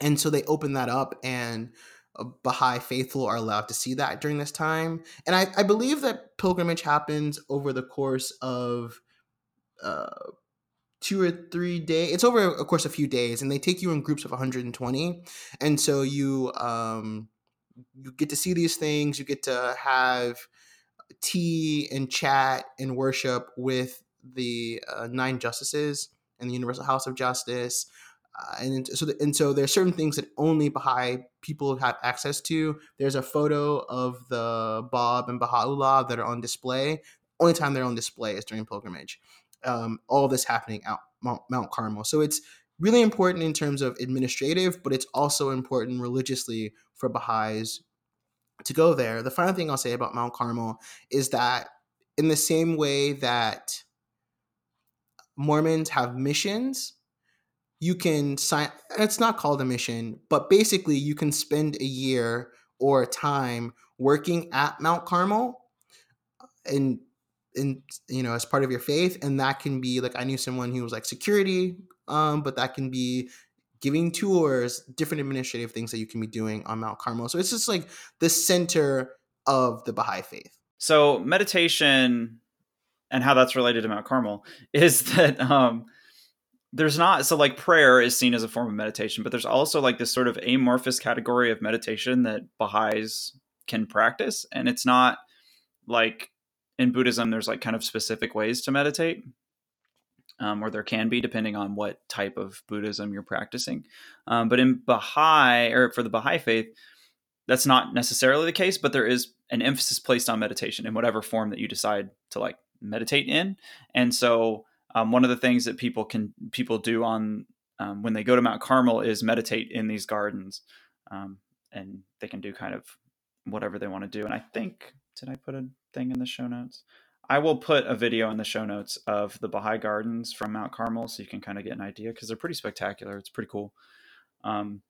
and so they open that up and. Baha'i faithful are allowed to see that during this time. And I, I believe that pilgrimage happens over the course of uh, two or three days. It's over, of course, a few days, and they take you in groups of 120. And so you um, you get to see these things. You get to have tea and chat and worship with the uh, nine justices and the Universal House of Justice. Uh, and so, the, and so there's certain things that only Baha'i people have access to. There's a photo of the Bab and Baha'u'llah that are on display. Only time they're on display is during pilgrimage. Um, all this happening out Mount, Mount Carmel. So it's really important in terms of administrative, but it's also important religiously for Baha'is to go there. The final thing I'll say about Mount Carmel is that in the same way that Mormons have missions, you can sign it's not called a mission, but basically you can spend a year or a time working at Mount Carmel and in you know as part of your faith and that can be like I knew someone who was like security um but that can be giving tours, different administrative things that you can be doing on Mount Carmel. So it's just like the center of the Baha'i faith. So meditation and how that's related to Mount Carmel *laughs* is that um, there's not so like prayer is seen as a form of meditation, but there's also like this sort of amorphous category of meditation that Baha'is can practice, and it's not like in Buddhism. There's like kind of specific ways to meditate um, or there can be depending on what type of Buddhism you're practicing. Um, but in Baha'i, or for the Baha'i faith, that's not necessarily the case, but there is an emphasis placed on meditation in whatever form that you decide to like meditate in. And so, um, one of the things that people can people do on um, when they go to Mount Carmel is meditate in these gardens. Um, and they can do kind of whatever they want to do. And I think did I put a thing in the show notes? I will put a video in the show notes of the Baha'i Gardens from Mount Carmel, so you can kind of get an idea because they're pretty spectacular. It's pretty cool. Um,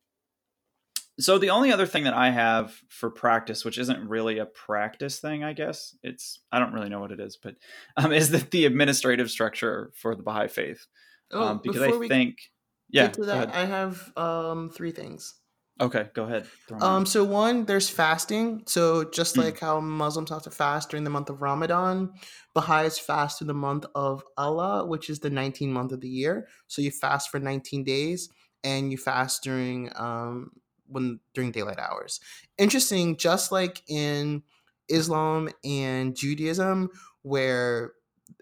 so the only other thing that I have for practice, which isn't really a practice thing, I guess it's I don't really know what it is, but um, is that the administrative structure for the Baha'i faith? Oh, um, because I think yeah. That, I have um, three things. Okay, go ahead. Um, so one, there's fasting. So just mm. like how Muslims have to fast during the month of Ramadan, Baha'is fast in the month of Ala, which is the 19th month of the year. So you fast for 19 days, and you fast during um when during daylight hours. Interesting, just like in Islam and Judaism, where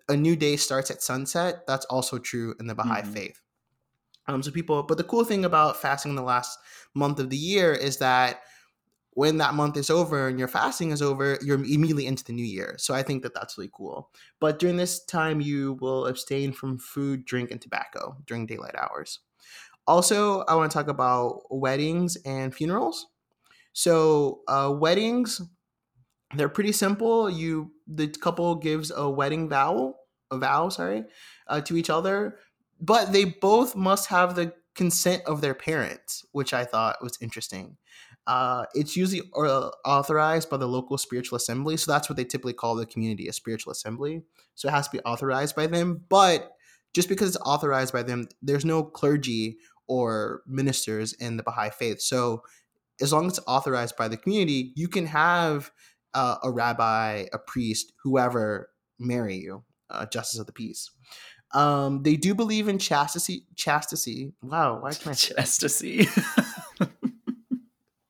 a new day starts at sunset, that's also true in the Baha'i mm-hmm. faith. Um, so people, but the cool thing about fasting in the last month of the year is that when that month is over and your fasting is over, you're immediately into the new year. So I think that that's really cool. But during this time, you will abstain from food, drink, and tobacco during daylight hours. Also, I want to talk about weddings and funerals. So, uh, weddings, they're pretty simple. You the couple gives a wedding vow, a vow, sorry, uh, to each other, but they both must have the consent of their parents, which I thought was interesting. Uh, it's usually uh, authorized by the local spiritual assembly, so that's what they typically call the community a spiritual assembly. So it has to be authorized by them, but just because it's authorized by them, there's no clergy or ministers in the Baha'i faith. So as long as it's authorized by the community, you can have uh, a rabbi, a priest, whoever marry you, uh, justice of the peace. Um, they do believe in chastity. Chastity. Wow, why can't I *laughs* chastity?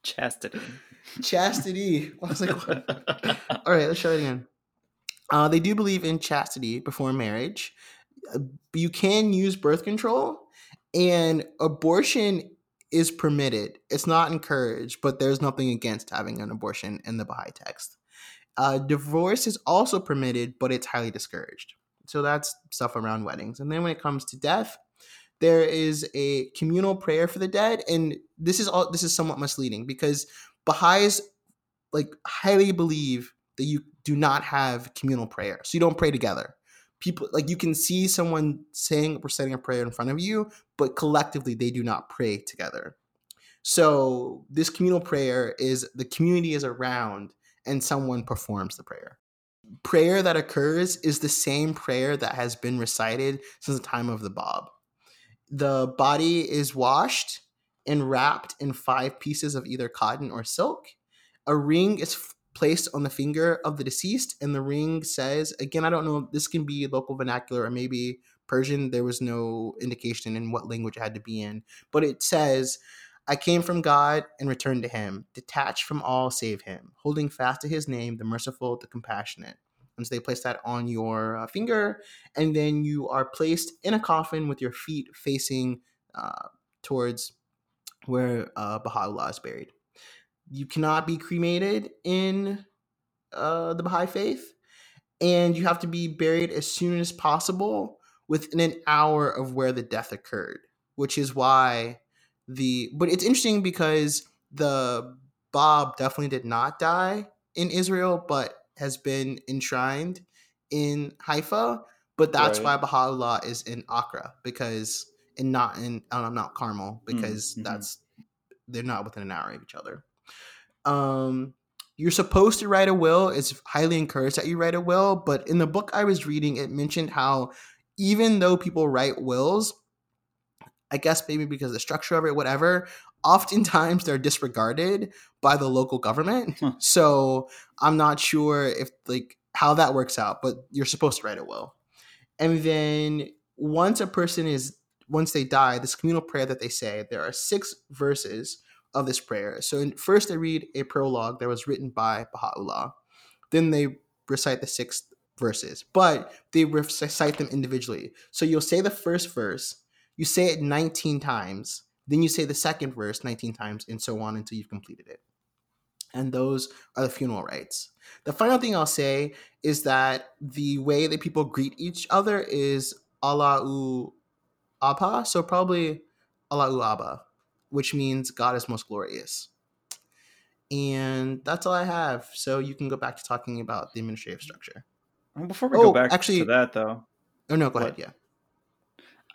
Chastity. Chastity. *laughs* I was like, what? all right, let's try it again. Uh, they do believe in chastity before marriage. Uh, you can use birth control, and abortion is permitted. It's not encouraged, but there's nothing against having an abortion in the Baha'i text. Uh, divorce is also permitted, but it's highly discouraged. So that's stuff around weddings. And then when it comes to death, there is a communal prayer for the dead, and this is all. This is somewhat misleading because Baha'is like highly believe that you do not have communal prayer, so you don't pray together people like you can see someone saying reciting a prayer in front of you, but collectively they do not pray together. So this communal prayer is the community is around and someone performs the prayer. Prayer that occurs is the same prayer that has been recited since the time of the Bab. The body is washed and wrapped in five pieces of either cotton or silk. A ring is placed on the finger of the deceased, and the ring says, again, I don't know, if this can be local vernacular or maybe Persian. There was no indication in what language it had to be in, but it says, I came from God and returned to him, detached from all save him, holding fast to his name, the merciful, the compassionate. And so they place that on your uh, finger, and then you are placed in a coffin with your feet facing uh, towards where uh, Baha'u'llah is buried you cannot be cremated in uh, the Baha'i faith, and you have to be buried as soon as possible within an hour of where the death occurred, which is why the. But it's interesting because the Bab definitely did not die in Israel, but has been enshrined in Haifa. But that's right. why Baha'u'llah is in Akka because and not in um, not Carmel because mm-hmm. that's they're not within an hour of each other. Um, you're supposed to write a will. It's highly encouraged that you write a will. But in the book I was reading, it mentioned how even though people write wills, I guess maybe because the structure of it, whatever, oftentimes they're disregarded by the local government. So I'm not sure if like how that works out, but you're supposed to write a will. And then once a person is once they die, this communal prayer that they say, there are six verses of this prayer. So in, first they read a prologue that was written by Baha'u'llah. Then they recite the six verses, but they recite them individually. So you'll say the first verse, you say it 19 times, then you say the second verse 19 times, and so on until you've completed it. And those are the funeral rites. The final thing I'll say is that the way that people greet each other is Allahu Abha. So probably Allahu Abba which means God is most glorious. And that's all I have. So you can go back to talking about the administrative structure. Before we Oh, go back actually- to that, though, Oh no, go What? ahead. Yeah.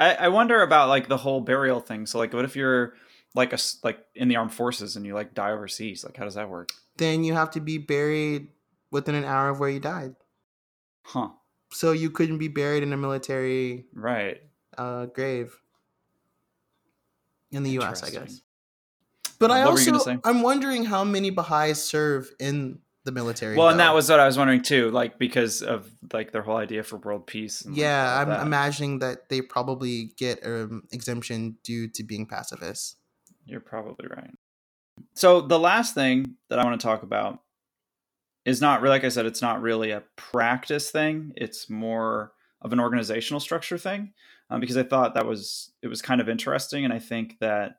I, I wonder about like the whole burial thing. So, like, what if you're like a like in the armed forces and you like die overseas? Like, how does that work? Then you have to be buried within an hour of where you died. Huh? So you couldn't be buried in a military Right. uh, grave in the U.S. I guess. But I What also? I'm wondering how many Baha'is serve in the military. Well, and that was what I was wondering too, like because of like their whole idea for world peace. And, like, yeah. all I'm that. imagining that they probably get um, exemption due to being pacifists. You're probably right. So the last thing that I want to talk about is not really, like I said, it's not really a practice thing. It's more of an organizational structure thing, um, because I thought that was it was kind of interesting, and I think that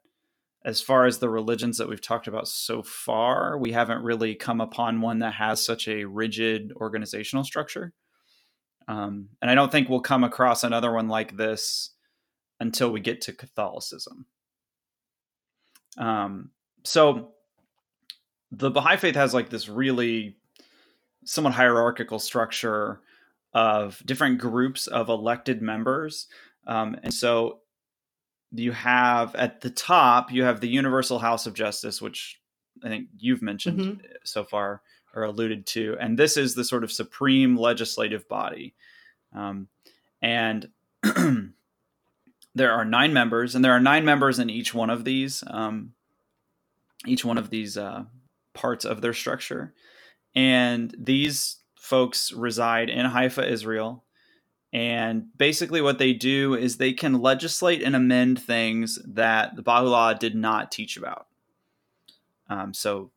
as far as the religions that we've talked about so far, we haven't really come upon one that has such a rigid organizational structure. Um, and I don't think we'll come across another one like this until we get to Catholicism. Um, so the Baha'i faith has like this really somewhat hierarchical structure of different groups of elected members. Um, and so you have at the top, you have the Universal House of Justice, which I think you've mentioned Mhm. so far or alluded to. And this is the sort of supreme legislative body. Um, and *clears throat* there are nine members, and there are nine members in each one of these, um, each one of these uh, parts of their structure. And these folks reside in Haifa, Israel. And basically, what they do is they can legislate and amend things that the Baha'u'llah did not teach about. Um, so,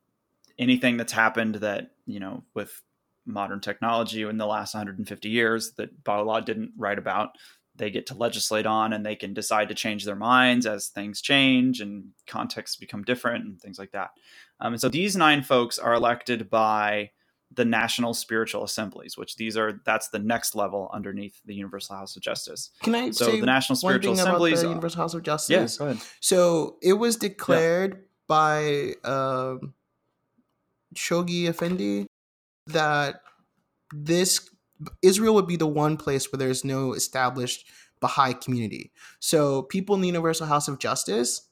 anything that's happened that, you know, with modern technology in the last 150 years that Baha'u'llah didn't write about, they get to legislate on and they can decide to change their minds as things change and contexts become different and things like that. Um, and so these nine folks are elected by the national spiritual assemblies, which these are that's the next level underneath the Universal House of Justice. Can I So say the national spiritual assemblies. the Universal House of yeah, Justice? go ahead. So it was declared by um, Shoghi Effendi that this Israel would be the one place where there's no established Baha'i community. So people in the Universal House of Justice,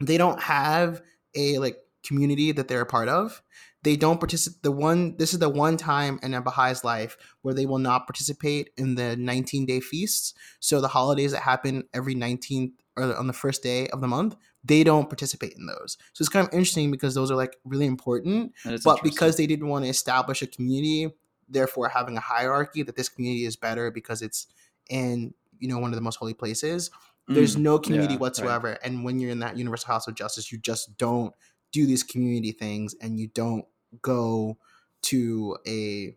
they don't have a like community that they're a part of. They don't participate. The one this is the one time in a Bahai's life where they will not participate in the 19 day feasts. So the holidays that happen every 19th or on the first day of the month, they don't participate in those. So it's kind of interesting because those are like really important but because they didn't want to establish a community therefore having a hierarchy that this community is better because it's in you know one of the most holy places there's Mm, no community yeah, right. whatsoever and when you're in that universal house of justice you just don't do these community things and you don't go to a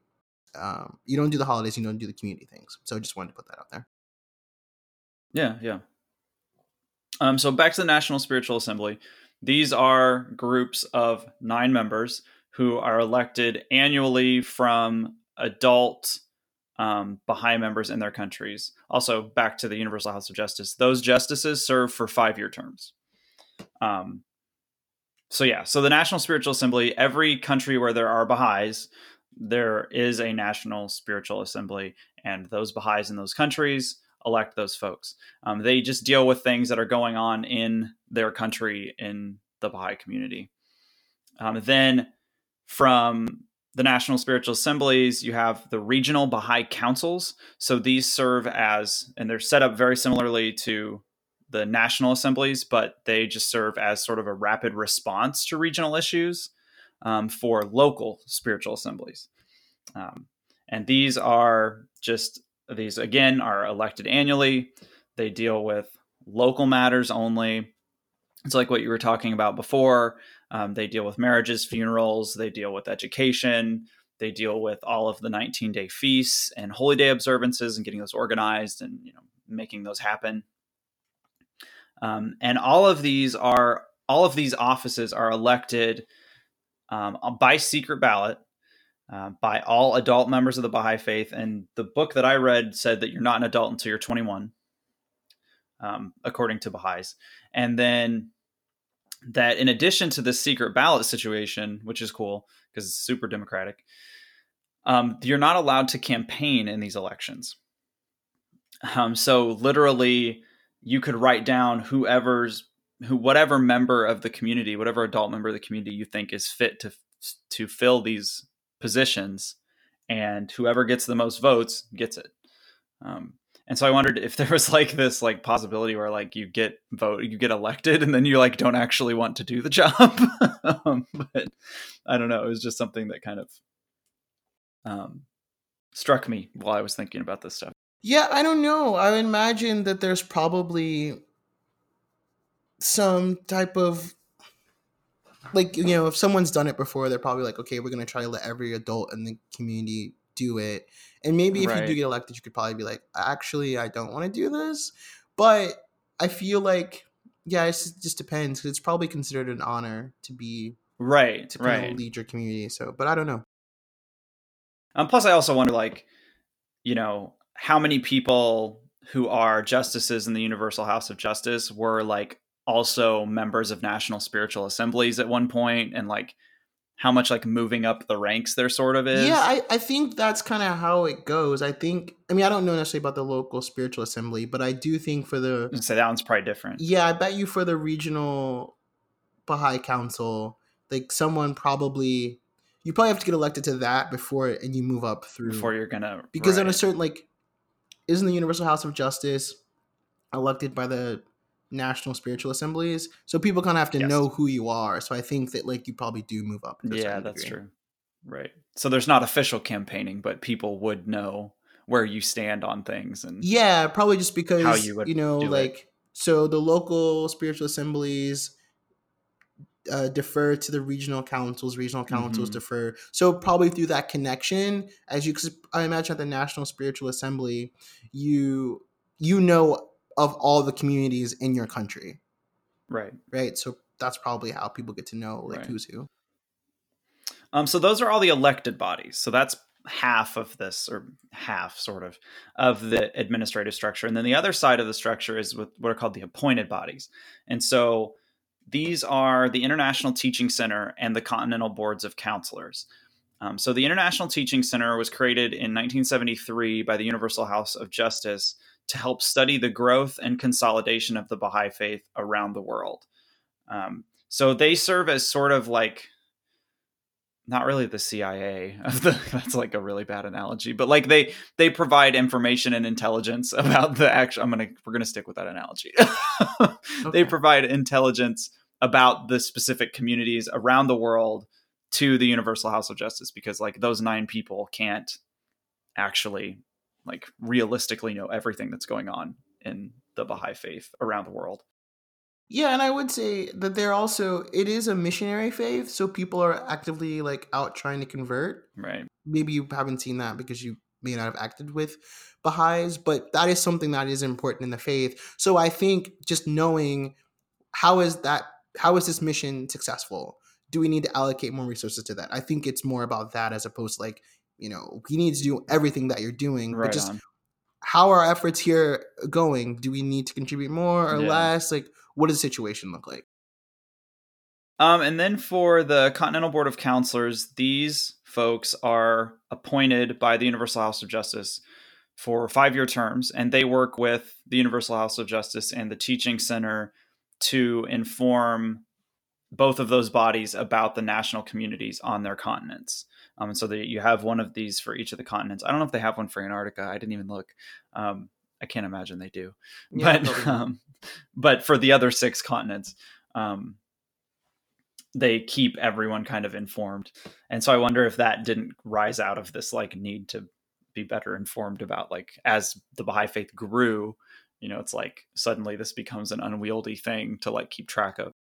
um, you don't do the holidays you don't do the community things so i just wanted to put that out there Yeah, yeah. Um, so back to the National Spiritual Assembly. These are groups of nine members who are elected annually from adult um, Baha'i members in their countries. Also, back to the Universal House of Justice. Those justices serve for five-year terms. Um, so yeah, so the National Spiritual Assembly. Every country where there are Baha'is, there is a National Spiritual Assembly, and those Baha'is in those countries elect those folks. Um, they just deal with things that are going on in their country in the Baha'i community. Um, then from the National Spiritual Assemblies, you have the regional Baha'i councils. So these serve as, and they're set up very similarly to the national assemblies, but they just serve as sort of a rapid response to regional issues um, for local spiritual assemblies. Um, and these are just these again are elected annually. They deal with local matters only. It's like what you were talking about before. Um, they deal with marriages, funerals. They deal with education. They deal with all of the 19 day feasts and holy day observances and getting those organized and you know making those happen. Um, and all of these are all of these offices are elected um, by secret ballot uh, by all adult members of the Baha'i faith. And the book that I read said that you're not an adult until you're 21, um, according to Baha'is. And then that in addition to the secret ballot situation, which is cool because it's super democratic, um, you're not allowed to campaign in these elections. Um, so literally, you could write down whoever's who whatever member of the community, whatever adult member of the community you think is fit to to fill these positions, and whoever gets the most votes gets it. Um, and so I wondered if there was like this like possibility where like you get vote, you get elected, and then you like don't actually want to do the *laughs* job. um, but I don't know. It was just something that kind of um, struck me while I was thinking about this stuff. Yeah, I don't know. I imagine that there's probably some type of like you know if someone's done it before they're probably like okay we're going to try to let every adult in the community do it and maybe if right. you do get elected you could probably be like actually i don't want to do this but i feel like yeah it just depends because it's probably considered an honor to be right to right. lead your community so but i don't know um plus i also wonder like you know how many people who are justices in the universal house of justice were like also members of national spiritual assemblies at one point and like how much like moving up the ranks there sort of is. Yeah, I, I think that's kind of how it goes. I think I mean I don't know necessarily about the local spiritual assembly, but I do think for the so that one's probably different. Yeah, I bet you for the regional Baha'i Council, like someone probably you probably have to get elected to that before and you move up through before you're gonna because right. on a certain like isn't the Universal House of Justice elected by the national spiritual assemblies so people kind of have to yes. know who you are so i think that like you probably do move up yeah that's degree. true right so there's not official campaigning but people would know where you stand on things and yeah probably just because how you, would you know like it. so the local spiritual assemblies uh, defer to the regional councils regional councils mm-hmm. defer so probably through that connection as you cause i imagine at the national spiritual assembly you you know of all the communities in your country. Right. Right. So that's probably how people get to know like right. who's who. Um, so those are all the elected bodies. So that's half of this, or half sort of, of the administrative structure. And then the other side of the structure is with what are called the appointed bodies. And so these are the International Teaching Center and the Continental Boards of Counselors. Um, so the International Teaching Center was created in 1973 by the Universal House of Justice to help study the growth and consolidation of the Baha'i faith around the world. Um, so they serve as sort of like not really the CIA of the *laughs* that's like a really bad analogy, but like they they provide information and intelligence *laughs* about the actual I'm gonna we're gonna stick with that analogy. *laughs* okay. They provide intelligence about the specific communities around the world to the Universal House of Justice because like those nine people can't actually like realistically know everything that's going on in the Baha'i faith around the world. Yeah, and I would say that they're also it is a missionary faith, so people are actively like out trying to convert. Right. Maybe you haven't seen that because you may not have acted with Baha'is, but that is something that is important in the faith. So I think just knowing how is that how is this mission successful? Do we need to allocate more resources to that? I think it's more about that as opposed to like you know, we need to do everything that you're doing, right but just on. how are efforts here going? Do we need to contribute more or yeah. less? Like, what does the situation look like? Um, and then for the Continental Board of Counselors, these folks are appointed by the Universal House of Justice for five year terms, and they work with the Universal House of Justice and the Teaching Center to inform both of those bodies about the national communities on their continents. Um, and so that you have one of these for each of the continents. I don't know if they have one for Antarctica. I didn't even look. Um, I can't imagine they do. Yeah, but um, but for the other six continents, um, they keep everyone kind of informed. And so I wonder if that didn't rise out of this like need to be better informed about like as the Baha'i faith grew, you know, it's like suddenly this becomes an unwieldy thing to like keep track of.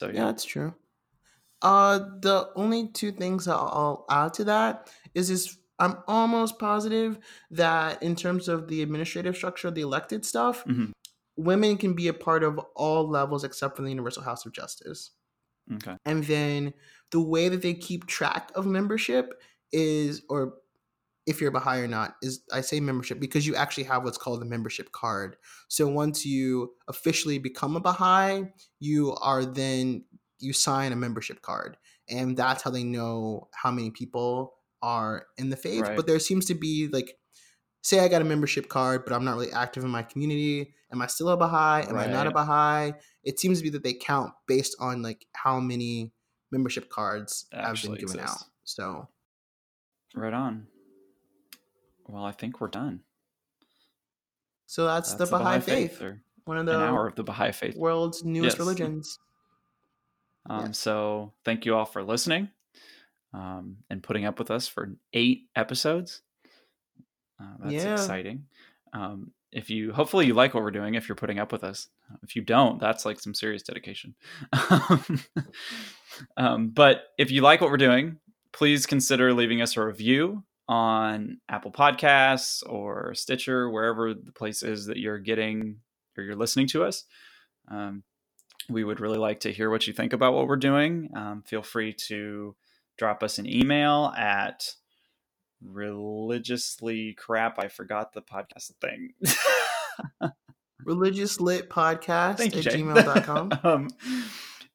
So yeah, yeah that's true. Uh, the only two things I'll add to that is is I'm almost positive that in terms of the administrative structure, the elected stuff, mm-hmm. women can be a part of all levels except for the Universal House of Justice. Okay. And then the way that they keep track of membership is, or if you're a Baha'i or not, is I say membership because you actually have what's called the membership card. So once you officially become a Baha'i, you are then you sign a membership card, and that's how they know how many people are in the faith. Right. But there seems to be like, say I got a membership card, but I'm not really active in my community. Am I still a Baha'i? Am I not a Baha'i? It seems to be that they count based on like how many membership cards have been given out. So Right on. Well, I think we're done. so that's, the Baha'i, faith, or one of the hour of the Baha'i faith. world's newest Yes. religions. Um, Yes. So thank you all for listening um, and putting up with us for eight episodes. Uh, that's Yeah. exciting. Um, if you hopefully you like what we're doing, if you're putting up with us. If you don't, that's like some serious dedication. *laughs* um, but if you like what we're doing, please consider leaving us a review on Apple Podcasts or Stitcher, wherever the place is that you're getting or you're listening to us. Um, we would really like to hear what you think about what we're doing. Um, feel free to drop us an email at religiously crap. I forgot the podcast thing. *laughs* Religious Lit Podcast Thank at Jay. gmail.com. *laughs* um,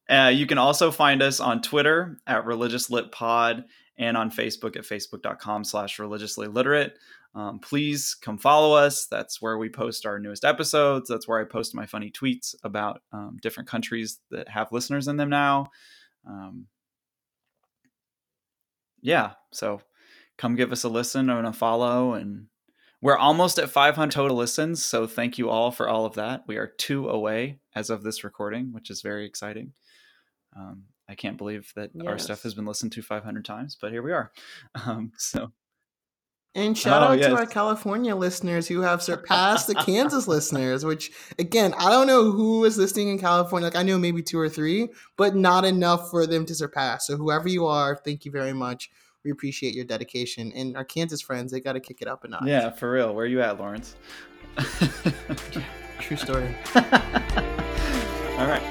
uh, you can also find us on Twitter at Religious Lit Pod and on Facebook at facebook.com slash religiously literate. Um, please come follow us. That's where we post our newest episodes. That's where I post my funny tweets about um, different countries that have listeners in them now. Um, yeah, so come give us a listen and a follow. And we're almost at 500 total listens. So thank you all for all of that. We are two away as of this recording, which is very exciting. I can't believe that our stuff has been listened to 500 times, but here we are. *laughs* Um, so And shout Oh, out to our California listeners who have surpassed the *laughs* Kansas listeners, which again, I don't know who is listening in California. Like I know maybe two or three, but not enough for them to surpass. So whoever you are, thank you very much. We appreciate your dedication. And our Kansas friends, they got to kick it up a notch. yeah, for real. Where are you at, Lawrence? True story. *laughs* all right.